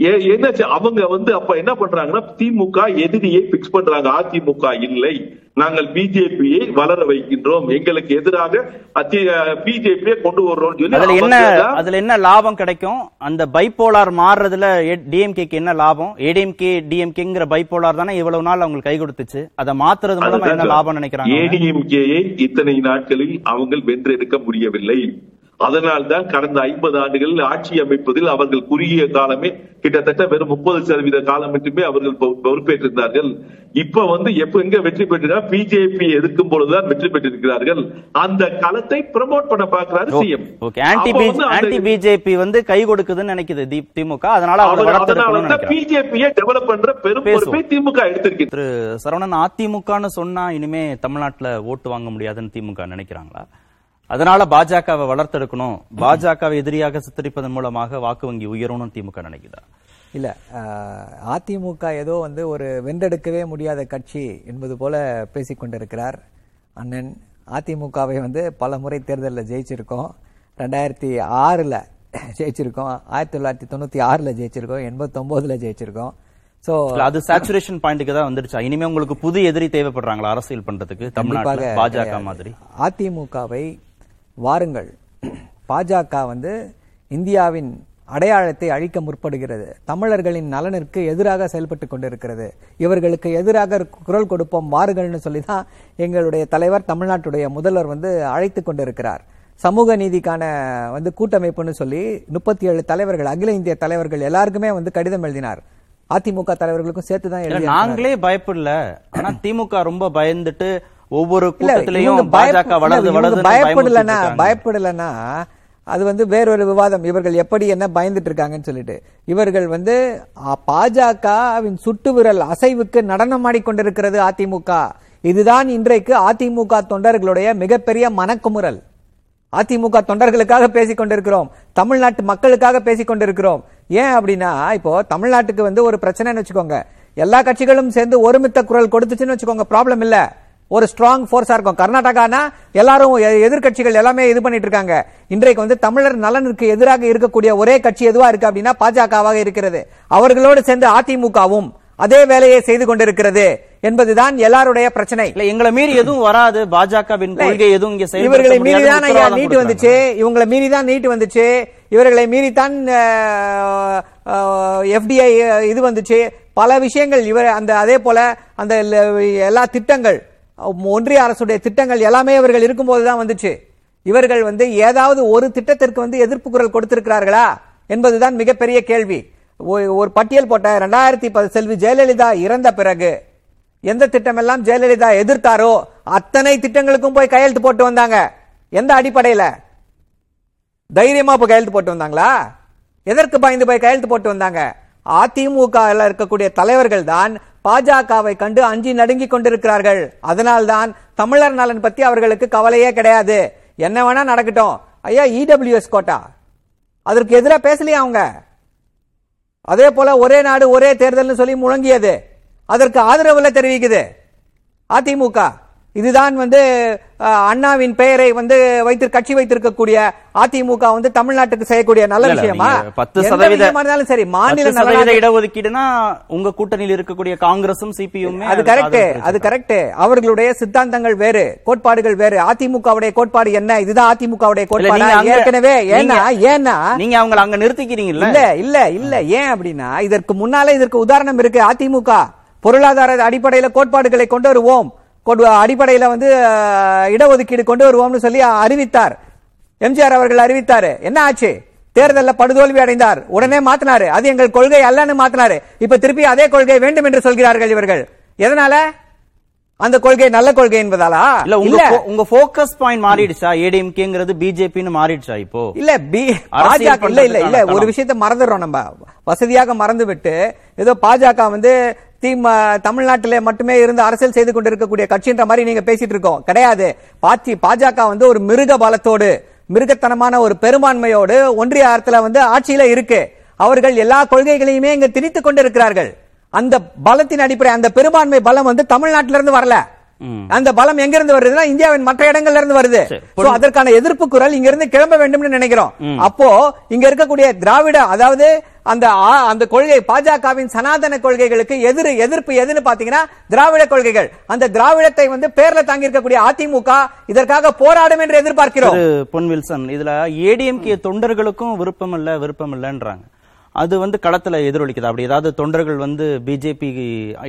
Speaker 5: ஏ- என்ன செ- அவங்க வந்து அப்ப என்ன பண்றாங்கன்னா திமுக எதிரியை பிக்ஸ் பண்றாங்க. அதிமுக இல்லை. நாங்கள் பிஜேபியை வளர வைக்கின்றோம். எங்களுக்கு எதிராக பிஜேபியை கொண்டு வர்றோம்
Speaker 3: அதுல என்ன அதுல என்ன லாபம் கிடைக்கும்? அந்த பைப்போலார் மாறுறதுல டிஎம்கேக்கு என்ன லாபம்? ஏடிஎம்கே டிஎம்கேங்கிற பைப்போலார் தானே இவ்வளவு நாள் அவங்களுக்கு கை கொடுத்துச்சு? அதை மாத்துறது மூலமா என்ன லாபம் நினைக்கிறாங்க?
Speaker 5: ஏடிஎம்கேயை இத்தனை நாட்களில் அவங்க வென்றெடுக்க முடியவில்லை. அதனால்தான் கடந்த ஐம்பது ஆண்டுகளில் ஆட்சி அமைப்பதில் அவர்கள் குறுகிய காலமே கிட்டத்தட்ட வெறும் முப்பது சதவீத காலம் மட்டுமே அவர்கள் பொறுப்பேற்றிருந்தார்கள். இப்ப வந்து எப்ப எங்க வெற்றி பெற்றிருக்கா பிஜேபி எதிர்க்கும் பொழுதுதான் வெற்றி பெற்றிருக்கிறார்கள். அந்த களத்தை ப்ரமோட் பண்ண பாக்குறாரு சிஎம்
Speaker 3: ஆன்டி பிஜேபி வந்து கை கொடுக்குதுன்னு நினைக்குது தி- திமுக. அதனால நினைக்கிறாங்க
Speaker 5: பிஜேபியை டெவலப் பண்ற பெரும். பொறுப்பை திமுக எடுத்திருக்கிறது.
Speaker 3: திரு சரவணன் அதிமுகன்னு சொன்னா இனிமே தமிழ்நாட்டுல ஓட்டு வாங்க முடியாதுன்னு திமுக நினைக்கிறாங்களா? அதனால பாஜகவை வளர்த்தெடுக்கணும். பாஜகவை எதிரியாக சித்தரிப்பதன் மூலமாக வாக்கு வங்கி உயரணும்னு திமுக நினைக்குதா?
Speaker 7: இல்ல அதிமுக ஏதோ வந்து ஒரு வென்றெடுக்கவே முடியாத கட்சி என்பது போல பேசிக்கொண்டிருக்கிறார் அண்ணன். அதிமுகவை வந்து பல முறை தேர்தலில் ஜெயிச்சிருக்கோம். ரெண்டாயிரத்தி ஆறுல ஜெயிச்சிருக்கோம். ஆயிரத்தி தொள்ளாயிரத்தி தொண்ணூத்தி ஆறுல ஜெயிச்சிருக்கோம். எண்பத்தொன்பதுல ஜெயிச்சிருக்கோம். ஸோ
Speaker 3: அது சேச்சுரேஷன் பாயிண்ட்டுக்கு தான் வந்துருச்சா. இனிமே உங்களுக்கு புது எதிரி தேவைப்படுறாங்களா அரசியல் பண்றதுக்கு? தமிழ்நாட்டுல பாஜக. மாதிரி.
Speaker 7: அதிமுகவை வாருங்கள். பாஜக வந்து இந்தியாவின் அடையாளத்தை அழிக்க முற்படுகிறது. தமிழர்களின் நலனிற்கு எதிராக செயல்பட்டு கொண்டிருக்கிறது. இவர்களுக்கு எதிராக குரல் கொடுப்போம் வாருங்கள்னு சொல்லி தான் எங்களுடைய தலைவர் தமிழ்நாட்டுடைய முதல்வர் வந்து அழைத்து கொண்டிருக்கிறார். சமூக நீதிக்கான வந்து கூட்டமைப்புன்னு சொல்லி முப்பத்தி ஏழு தலைவர்கள் அகில இந்திய தலைவர்கள் எல்லாருக்குமே வந்து கடிதம் எழுதினார். அதிமுக தலைவர்களுக்கும் சேர்த்து தான்
Speaker 3: நாங்களே பயப்படல. ஆனா திமுக ரொம்ப பயந்துட்டு ஒவ்வொரு கூட்டத்திலையும் பாஜக வளர்ந்து வளர்ந்து
Speaker 7: பயப்படலன்னா பயப்படலன்னா அது வந்து வேறொரு விவாதம். இவர்கள் எப்படி என்ன பயந்துட்டு இருக்காங்கன்னு சொல்லிட்டு. இவர்கள் வந்து பாஜகவின் சுட்டு விரல் அசைவுக்கு நடனம் ஆடிக்கொண்டிருக்கிறது அதிமுக. இதுதான் இன்றைக்கு அதிமுக தொண்டர்களுடைய மிகப்பெரிய மனக்குமுறல். அதிமுக தொண்டர்களுக்காக பேசிக் கொண்டிருக்கிறோம். தமிழ்நாட்டு மக்களுக்காக பேசிக் கொண்டிருக்கிறோம். ஏன் அப்படின்னா இப்போ தமிழ்நாட்டுக்கு வந்து ஒரு பிரச்சனைன்னு வச்சுக்கோங்க. எல்லா கட்சிகளும் சேர்ந்து ஒருமித்த குரல் கொடுத்துச்சுன்னு வச்சுக்கோங்க. ப்ராப்ளம் இல்ல. ஒரு ஸ்ட்ராங் ஃபோர்ஸா இருக்கும். கர்நாடகானா எல்லாரும் எ- எதிர்க்கட்சிகள் எல்லாமே இது பண்ணிட்டு இருக்காங்க. இன்றைக்கு வந்து தமிழர் நலனுக்கு எதிராக இருக்கக்கூடிய ஒரே கட்சி எதுவா இருக்கு அப்படின்னா பாஜகவாக இருக்கிறது. அவர்களோடு சேர்ந்து அதிமுகவும் அதே வேலையை செய்து கொண்டிருக்கிறது என்பதுதான் எல்லாருடைய பிரச்சனை.
Speaker 3: இல்ல எங்களை மீறி எதுவும் வராது. கொள்கை எதுவும்
Speaker 7: இவர்களை மீறி
Speaker 3: முடியாதுன்னு
Speaker 7: தான் ஐயா நீட்டு வந்துச்சு. இவங்களை மீறி தான் நீட்டு வந்துச்சு. இவர்களை மீறித்தான் எஃப்டிஐ இது வந்துச்சு. பல விஷயங்கள் இவர் அந்த அதே போல அந்த எல்லா திட்டங்கள் ஒன்றிய அரசுடைய திட்டங்கள் எல்லாமே இவர்கள் இருக்கும்போது தான் வந்துச்சு. இவர்கள் வந்து ஏதாவது ஒரு திட்டத்திற்கு வந்து எதிர்ப்பு குரல் கொடுத்திருக்கிறார்களா என்பதுதான் மிகப்பெரிய கேள்வி. ஒ- ஒரு பட்டியல் போட்ட ரெண்டாயிரத்தி பத்து செல்வி ஜெயலலிதா இறந்த பிறகு எந்த திட்டமெல்லாம் ஜெயலலிதா எதிர்த்தாரோ அத்தனை திட்டங்களுக்கும் போய் கையெழுத்து போட்டு வந்தாங்க. எந்த அடிப்படையில்? தைரியமா போய் கையெழுத்து போட்டு வந்தாங்களா? எதற்கு பயந்து போய் கையெழுத்து போட்டு வந்தாங்க? அதிமுக இருக்கக்கூடிய தலைவர்கள் தான் பாஜகவை கண்டு அஞ்சி நடுங்கி கொண்டிருக்கிறார்கள். அதனால்தான் தமிழர் நலன் பத்தி அவர்களுக்கு கவலையே கிடையாது. என்ன வேணா நடக்கட்டும். ஐயா இடபிள்யூஎஸ் கோட்டா. அதற்கு எதிராக பேசலையா அவங்க? அதே போல ஒரே நாடு ஒரே தேர்தல்னு சொல்லி முழங்கியது. அதற்கு ஆதரவுல தெரிவிக்குது. அதிமுக. இதுதான் வந்து அண்ணாவின் பெயரை வந்து வைத்து கட்சி வைத்திருக்கக்கூடிய அதிமுக வந்து தமிழ்நாட்டுக்கு செய்யக்கூடிய நல்ல விஷயமா?
Speaker 3: பத்து
Speaker 7: எந்த
Speaker 3: சதவீத
Speaker 7: விஷயமா இருந்தாலும் சரி மாநில
Speaker 3: சதவீத இடஒதுக்கீடுனா உங்க கூட்டணியில் இருக்கக்கூடிய காங்கிரசும் சிபியும்
Speaker 7: அது கரெக்ட் அது கரெக்ட் அவர்களுடைய சித்தாந்தங்கள் வேறு கோட்பாடுகள் வேறு. அதிமுகவுடைய கோட்பாடு என்ன? இதுதான் அதிமுகவுடைய கோட்பாடு? ஏற்கனவே ஏன்னா ஏன்னா
Speaker 3: நீங்க அவங்கள அங்க நிறுத்திக்கிறீங்கல்ல?
Speaker 7: இல்ல இல்ல இல்ல. ஏன் அப்படின்னா இதற்கு முன்னாலே இதற்கு உதாரணம் இருக்கு. அதிமுக பொருளாதார அடிப்படையில கோட்பாடுகளை கொண்டு வருவோம். கொண்டு- அடிப்படையில வந்து இடஒதுக்கீடு கொண்டு வருவோம்னு சொல்லி அறிவித்தார். எம்ஜிஆர் அவர்கள் அறிவித்தாரு. என்ன ஆச்சு? தேர்தல்ல படுதோல்வி அடைந்தார். உடனே மாத்தினாரு. அது எங்கள் கொள்கை அல்லன்னு மாத்தினாரு. இப்ப திருப்பி அதே கொள்கை வேண்டும் என்று சொல்கிறார்கள் இவர்கள். எதனால? அந்த கொள்கை நல்ல கொள்கை என்பதாலா?
Speaker 3: இல்ல உங்க உங்க ஃபோக்கஸ் பாயிண்ட் மாறிடுச்சா? ஏடிஎம்கேங்கிறது பிஜேபின்னு மாறிடுச்சா இப்போ?
Speaker 7: இல்ல பி பாஜக இல்ல இல்ல இல்ல. ஒரு. விஷயத்தை மறந்துடுறோம் நம்ம. வசதியாக மறந்து விட்டு ஏதோ பாஜக வந்து தீம தமிழ்நாட்டிலே மட்டுமே இருந்து அரசியல் செய்து கொண்டிருக்கக்கூடிய கட்சின்ற மாதிரி நீங்க பேசிட்டு இருக்கோம். கிடையாது. பாத்தி பாஜக வந்து ஒரு மிருக பலத்தோடு மிருகத்தனமான ஒரு பெரும்பான்மையோடு ஒன்றிய அரசுல வந்து ஆட்சியில இருக்கு. அவர்கள் எல்லா கொள்கைகளையுமே இங்க திணித்துக் கொண்டிருக்கிறார்கள். அந்த பலத்தின் அடிப்படை அந்த பெரும்பான்மை பலம் வந்து தமிழ்நாட்டிலிருந்து வரல. அந்த பலம் எங்க இருந்து வருதுன்னா இந்தியாவின் மற்ற இடங்கள்ல இருந்து வருது அதற்கான எதிர்ப்பு குரல் இங்க இருந்து கிளம்ப வேண்டும்னு நினைக்கிறோம். அப்போ இங்க இருக்கக்கூடிய திராவிட அதாவது அந்த அந்த கொள்கை பாஜகவின் சனாதன கொள்கைகளுக்கு எதிர் எதிர்ப்பு எதுன்னு பாத்தீங்கன்னா திராவிட கொள்கைகள். அந்த திராவிடத்தை வந்து பேர்ல தாங்கி இருக்கக்கூடிய அதிமுக இதற்காக போராடும் என்று எதிர்பார்க்கிறோம்.
Speaker 3: திரு பொன் வில்சன் இதுல ஏடிஎம்கே தொண்டர்களுக்கும் விருப்பம் இல்ல விருப்பம் இல்லன்றாங்க. அது வந்து களத்துல எதிரொலிக்குது. அப்படி ஏதாவது தொண்டர்கள் வந்து பிஜேபி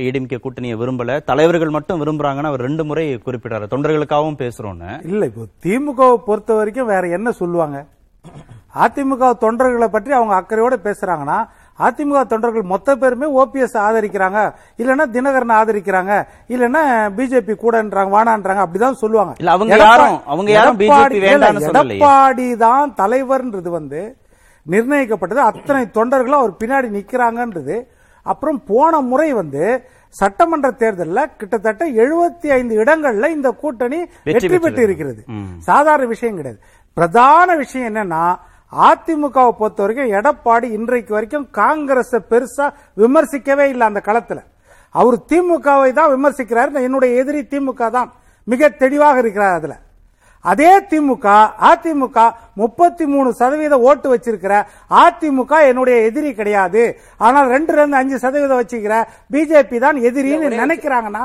Speaker 3: ஏடிஎம்கே கூட்டணியை விரும்பல. தலைவர்கள் மட்டும் விரும்புறாங்கன்னு அவர் ரெண்டு முறை குறிப்பிட்டாரு தொண்டர்களுக்காகவும் பேசுறோன்னு.
Speaker 8: இல்ல இப்போ திமுகவை பொறுத்த வரைக்கும் வேற என்ன சொல்லுவாங்க? அதிமுக தொண்டர்களை பற்றி அவங்க அக்கறையோட பேசுறாங்கன்னா அதிமுக தொண்டர்கள் மொத்த பேருமே ஓபிஎஸ் ஆதரிக்கிறாங்க. இல்லைன்னா தினகரன் ஆதரிக்கிறாங்க. இல்லைன்னா பிஜேபி கூடன்றாங்க வானான்றாங்க. அப்படிதான் சொல்லுவாங்க. எடப்பாடி தான் தலைவர்ன்றது வந்து நிர்ணயிக்கப்பட்டது. அத்தனை தொண்டர்களும் அவர் பின்னாடி நிக்கிறாங்கன்றது. அப்புறம் போன முறை வந்து சட்டமன்ற தேர்தலில் கிட்டத்தட்ட 75 ஐந்து இடங்கள்ல இந்த கூட்டணி
Speaker 3: வெற்றி
Speaker 8: பெற்று. இருக்கிறது சாதாரண விஷயம் கிடையாது. பிரதான விஷயம் என்னன்னா அதிமுகவை பொறுத்த வரைக்கும் எடப்பாடி இன்றைக்கு வரைக்கும் காங்கிரஸை பெருசா விமர்சிக்கவே இல்லை அந்த களத்துல. அவர் திமுகவை தான் விமர்சிக்கிறார். என்னுடைய எதிரி திமுக தான் மிக தெளிவாக இருக்கிறார் அதுல. அதே திமுக அதிமுக முப்பத்தி மூணு சதவீத ஓட்டு வச்சிருக்கிற அதிமுக என்னுடைய எதிரி கிடையாது ஆனால் ரெண்டு ரெண்டு அஞ்சு சதவீதம் வச்சுக்கிற பிஜேபி தான் எதிரின்னு நினைக்கிறாங்கன்னா.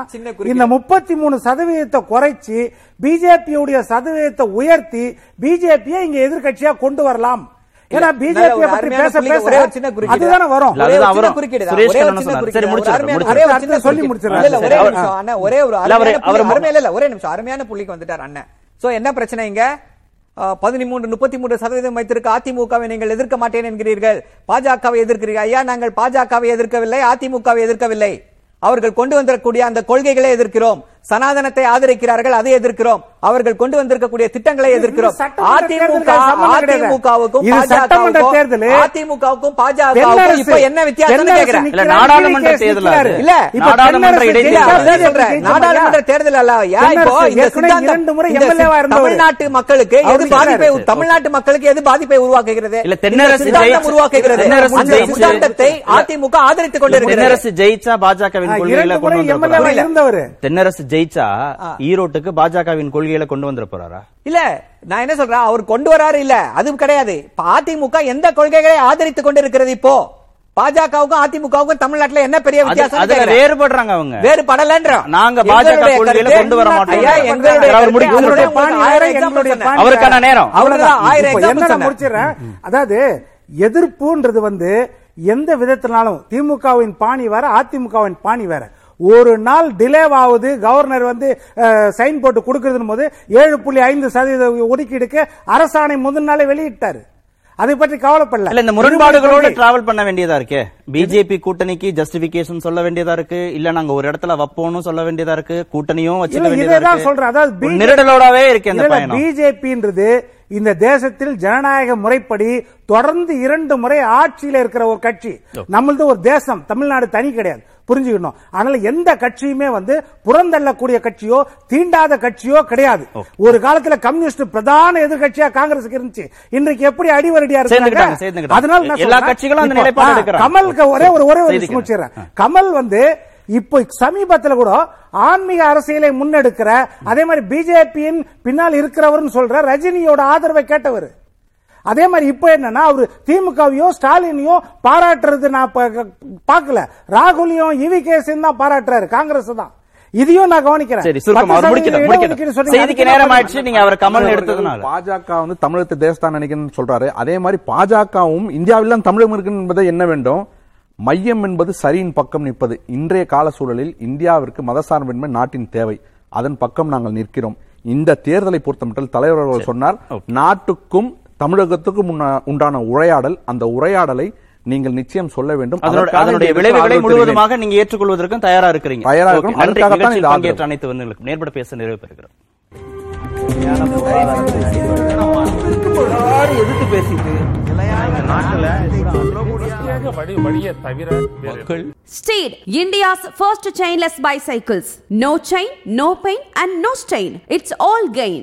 Speaker 8: இந்த முப்பத்தி மூணு சதவீதத்தை குறைச்சி பிஜேபியுடைய சதவீதத்தை உயர்த்தி பிஜேபியை இங்க எதிர்க்கட்சியா கொண்டு வரலாம் ஏன்னா பிஜேபி
Speaker 7: அருமையான
Speaker 8: பேச பேச
Speaker 7: சின்ன குறுக்கீடு.
Speaker 8: அதுதானே வரும்
Speaker 7: சின்ன. குறுக்கீடு ஒரே ஒரு சின்ன. குறுக்கீடு. ஒரே ஒரு
Speaker 8: சொல்லி
Speaker 7: அருமையான புள்ளிக்கு வந்துட்டார் அண்ணன் சோ என்ன பிரச்சனை இங்க? பதிமூன்று முப்பத்தி மூன்று சதவீதம் வைத்திருக்க அதிமுகவை நீங்கள் எதிர்க்க மாட்டேன் என்கிறீர்கள். பாஜகவை எதிர்க்கிறீர்கள். ஐயா நாங்கள் பாஜகவை எதிர்க்கவில்லை அதிமுகவை எதிர்க்கவில்லை. அவர்கள் கொண்டு வந்திருக்கக்கூடிய அந்த கொள்கைகளை எதிர்க்கிறோம். சனாதனத்தை ஆதரிக்கிறார்கள் அதை எதிர்க்கிறோம். அவர்கள் கொண்டு வந்திருக்கக்கூடிய திட்டங்களை எதிர்க்கிறோம். அதிமுக. அதிமுகவுக்கும். அதிமுகவுக்கும் பாஜகவுக்கும் இப்ப என்ன வித்தியாசம் கேக்குறேன்.
Speaker 3: நாடாளுமன்ற தேர்தல்.
Speaker 7: இல்ல
Speaker 8: இப்ப
Speaker 3: நாடாளுமன்ற
Speaker 7: தேர்தல் அல்ல. தமிழ்நாட்டு மக்களுக்கு எது பாதிப்பை. தமிழ்நாட்டு மக்களுக்கு எது பாதிப்பை உருவாக்குகிறது?
Speaker 3: இல்ல, தென்னரசு
Speaker 7: உருவாக்குகிறது.
Speaker 3: தென்னரசு
Speaker 7: அந்த சித்தாந்தத்தை அதிமுக ஆதரித்துக் கொண்டிருக்கிறது.
Speaker 3: தென்னரசு ஜெயிச்சா?
Speaker 8: இருந்தவர்.
Speaker 3: தென்னரசு ஜெயிச்சா ஈரோட்டுக்கு பாஜகவின் கொள்கைகளை கொண்டு வந்துட போறாரா
Speaker 7: இல்ல நான் என்ன சொல்றேன் அவர் கொண்டு வராரு இல்ல அதுவும் கிடையாது அதிமுக எந்த கொள்கைகளை ஆதரித்துக் கொண்டிருக்கிறது இப்போ பாஜகவுக்கும் அதிமுகவுக்கும் தமிழ்நாட்டுல என்ன பெரிய
Speaker 3: அது-
Speaker 7: வித்தியாசம்
Speaker 3: அதுல. வேறுபடுறாங்க அவங்க
Speaker 7: வேறுபடலன்றோம்.
Speaker 3: நாங்க பாஜக கொள்கையில கொண்டு வர மாட்டோம். அவருக்கான. நேரம்.
Speaker 7: அவ்வளவுதான், ஆயிரம்.
Speaker 8: முடிச்சிடுறேன் அதாவது எதிர்ப்புன்றது வந்து எந்த விதத்தினாலும் திமுகவின் பாணி வேற அதிமுகவின் பாணி வேற ஒரு நாள் டிலே ஆகுது. கவர்னர் வந்து சைன் போட்டு கொடுக்கறதுன்னு போது ஏழு புள்ளி ஐந்து சதவீத ஒதுக்கீடுக்கு அரசாணை முதல் நாளே வெளியிட்டாரு. அதை பற்றி கவலைப்படல.
Speaker 3: இல்ல இந்த முரண்பாடுகளோட டிராவல் பண்ண வேண்டியதா இருக்கே? பிஜேபி கூட்டணிக்கு ஜஸ்டிபிகேஷன் சொல்ல வேண்டியதா இருக்கு? இல்ல நாங்க ஒரு இடத்துல வப்போம்னு சொல்ல வேண்டியதா இருக்கு? கூட்டணியும் வச்சுக்க வேண்டியதா
Speaker 8: சொல்றேன். அதாவது
Speaker 3: நிரடலோடவே இருக்கு அந்த பயணம்.
Speaker 8: பிஜேபின்றது இந்த தேசத்தில் ஜனநாயக முறைப்படி தொடர்ந்து இரண்டு முறை ஆட்சியில இருக்கிற ஒரு கட்சி. நம்மளது ஒரு தேசம். தமிழ்நாடு தனி கிடையாது. புரிஞ்சுக்கணும் அதனால எந்த கட்சியுமே வந்து புறந்தள்ளக்கூடிய கட்சியோ தீண்டாத கட்சியோ கிடையாது ஒரு காலத்துல கம்யூனிஸ்ட் பிரதான எதிர்க்கட்சியா காங்கிரஸுக்கு இருந்துச்சு இன்றைக்கு எப்படி அடிவரடியா இருக்காங்க. அதனால
Speaker 3: எல்லா கட்சிகளும்.
Speaker 8: கமலுக்கு ஒரே ஒரு ஒரே ஒரு. விஷயம். கமல் வந்து இப்போ சமீபத்துல கூட ஆன்மீக அரசியலை முன்னெடுக்கிற அதே மாதிரி பிஜேபியின் பின்னால் இருக்கிறவர்னு சொல்ற ரஜினியோட ஆதரவை கேட்டவர் அதே மாதிரி இப்ப என்னன்னா அவரு திமுகவையோ ஸ்டாலினையோ பாராட்டுறது நான் பார்க்கல. ராகுலையும் இவி கேசையும் தான் பாராட்டுறாரு. காங்கிரஸ் தான். இதையும் நான் கவனிக்கிறேன்.
Speaker 4: பாஜக வந்து தமிழகத்தை தேசத்தான் நினைக்கணும்னு சொல்றாரு. அதே மாதிரி பாஜகவும் இந்தியாவில் தான் தமிழகம் இருக்கு என்பதை என்ன வேண்டும்? மையம் என்பது சரியின் பக்கம் நிற்பது. இன்றைய கால சூழலில் இந்தியாவிற்கு மதசார்பின்மை நாட்டின் தேவை. அதன் பக்கம் நாங்கள் நிற்கிறோம். இந்த தேர்தலை பொறுத்தமட்டில் தலைவர் அவர்கள் சொன்னார் நாட்டுக்கும் தமிழகத்துக்கும் உண்ணா- உண்டான உரையாடல் அந்த உரையாடலை நீங்கள் நிச்சயம் சொல்ல வேண்டும்
Speaker 3: அதனுடைய விளைவுகளை. முழுவதுமாக நீங்க ஏற்றுக்கொள்வதற்கும் தயாரா இருக்கிறீங்க
Speaker 4: தயாரா அதற்காகத்தான் இந்த.
Speaker 3: பங்கேற்ற அனைத்து வந்தவர்களுக்கும் நேர்பட பேச நிறைவு பெறுகிறோம்
Speaker 9: வேறு
Speaker 2: மக்கள்
Speaker 1: Steed, India's first chainless bicycles. No chain, no pain, and no stain. It's all gain.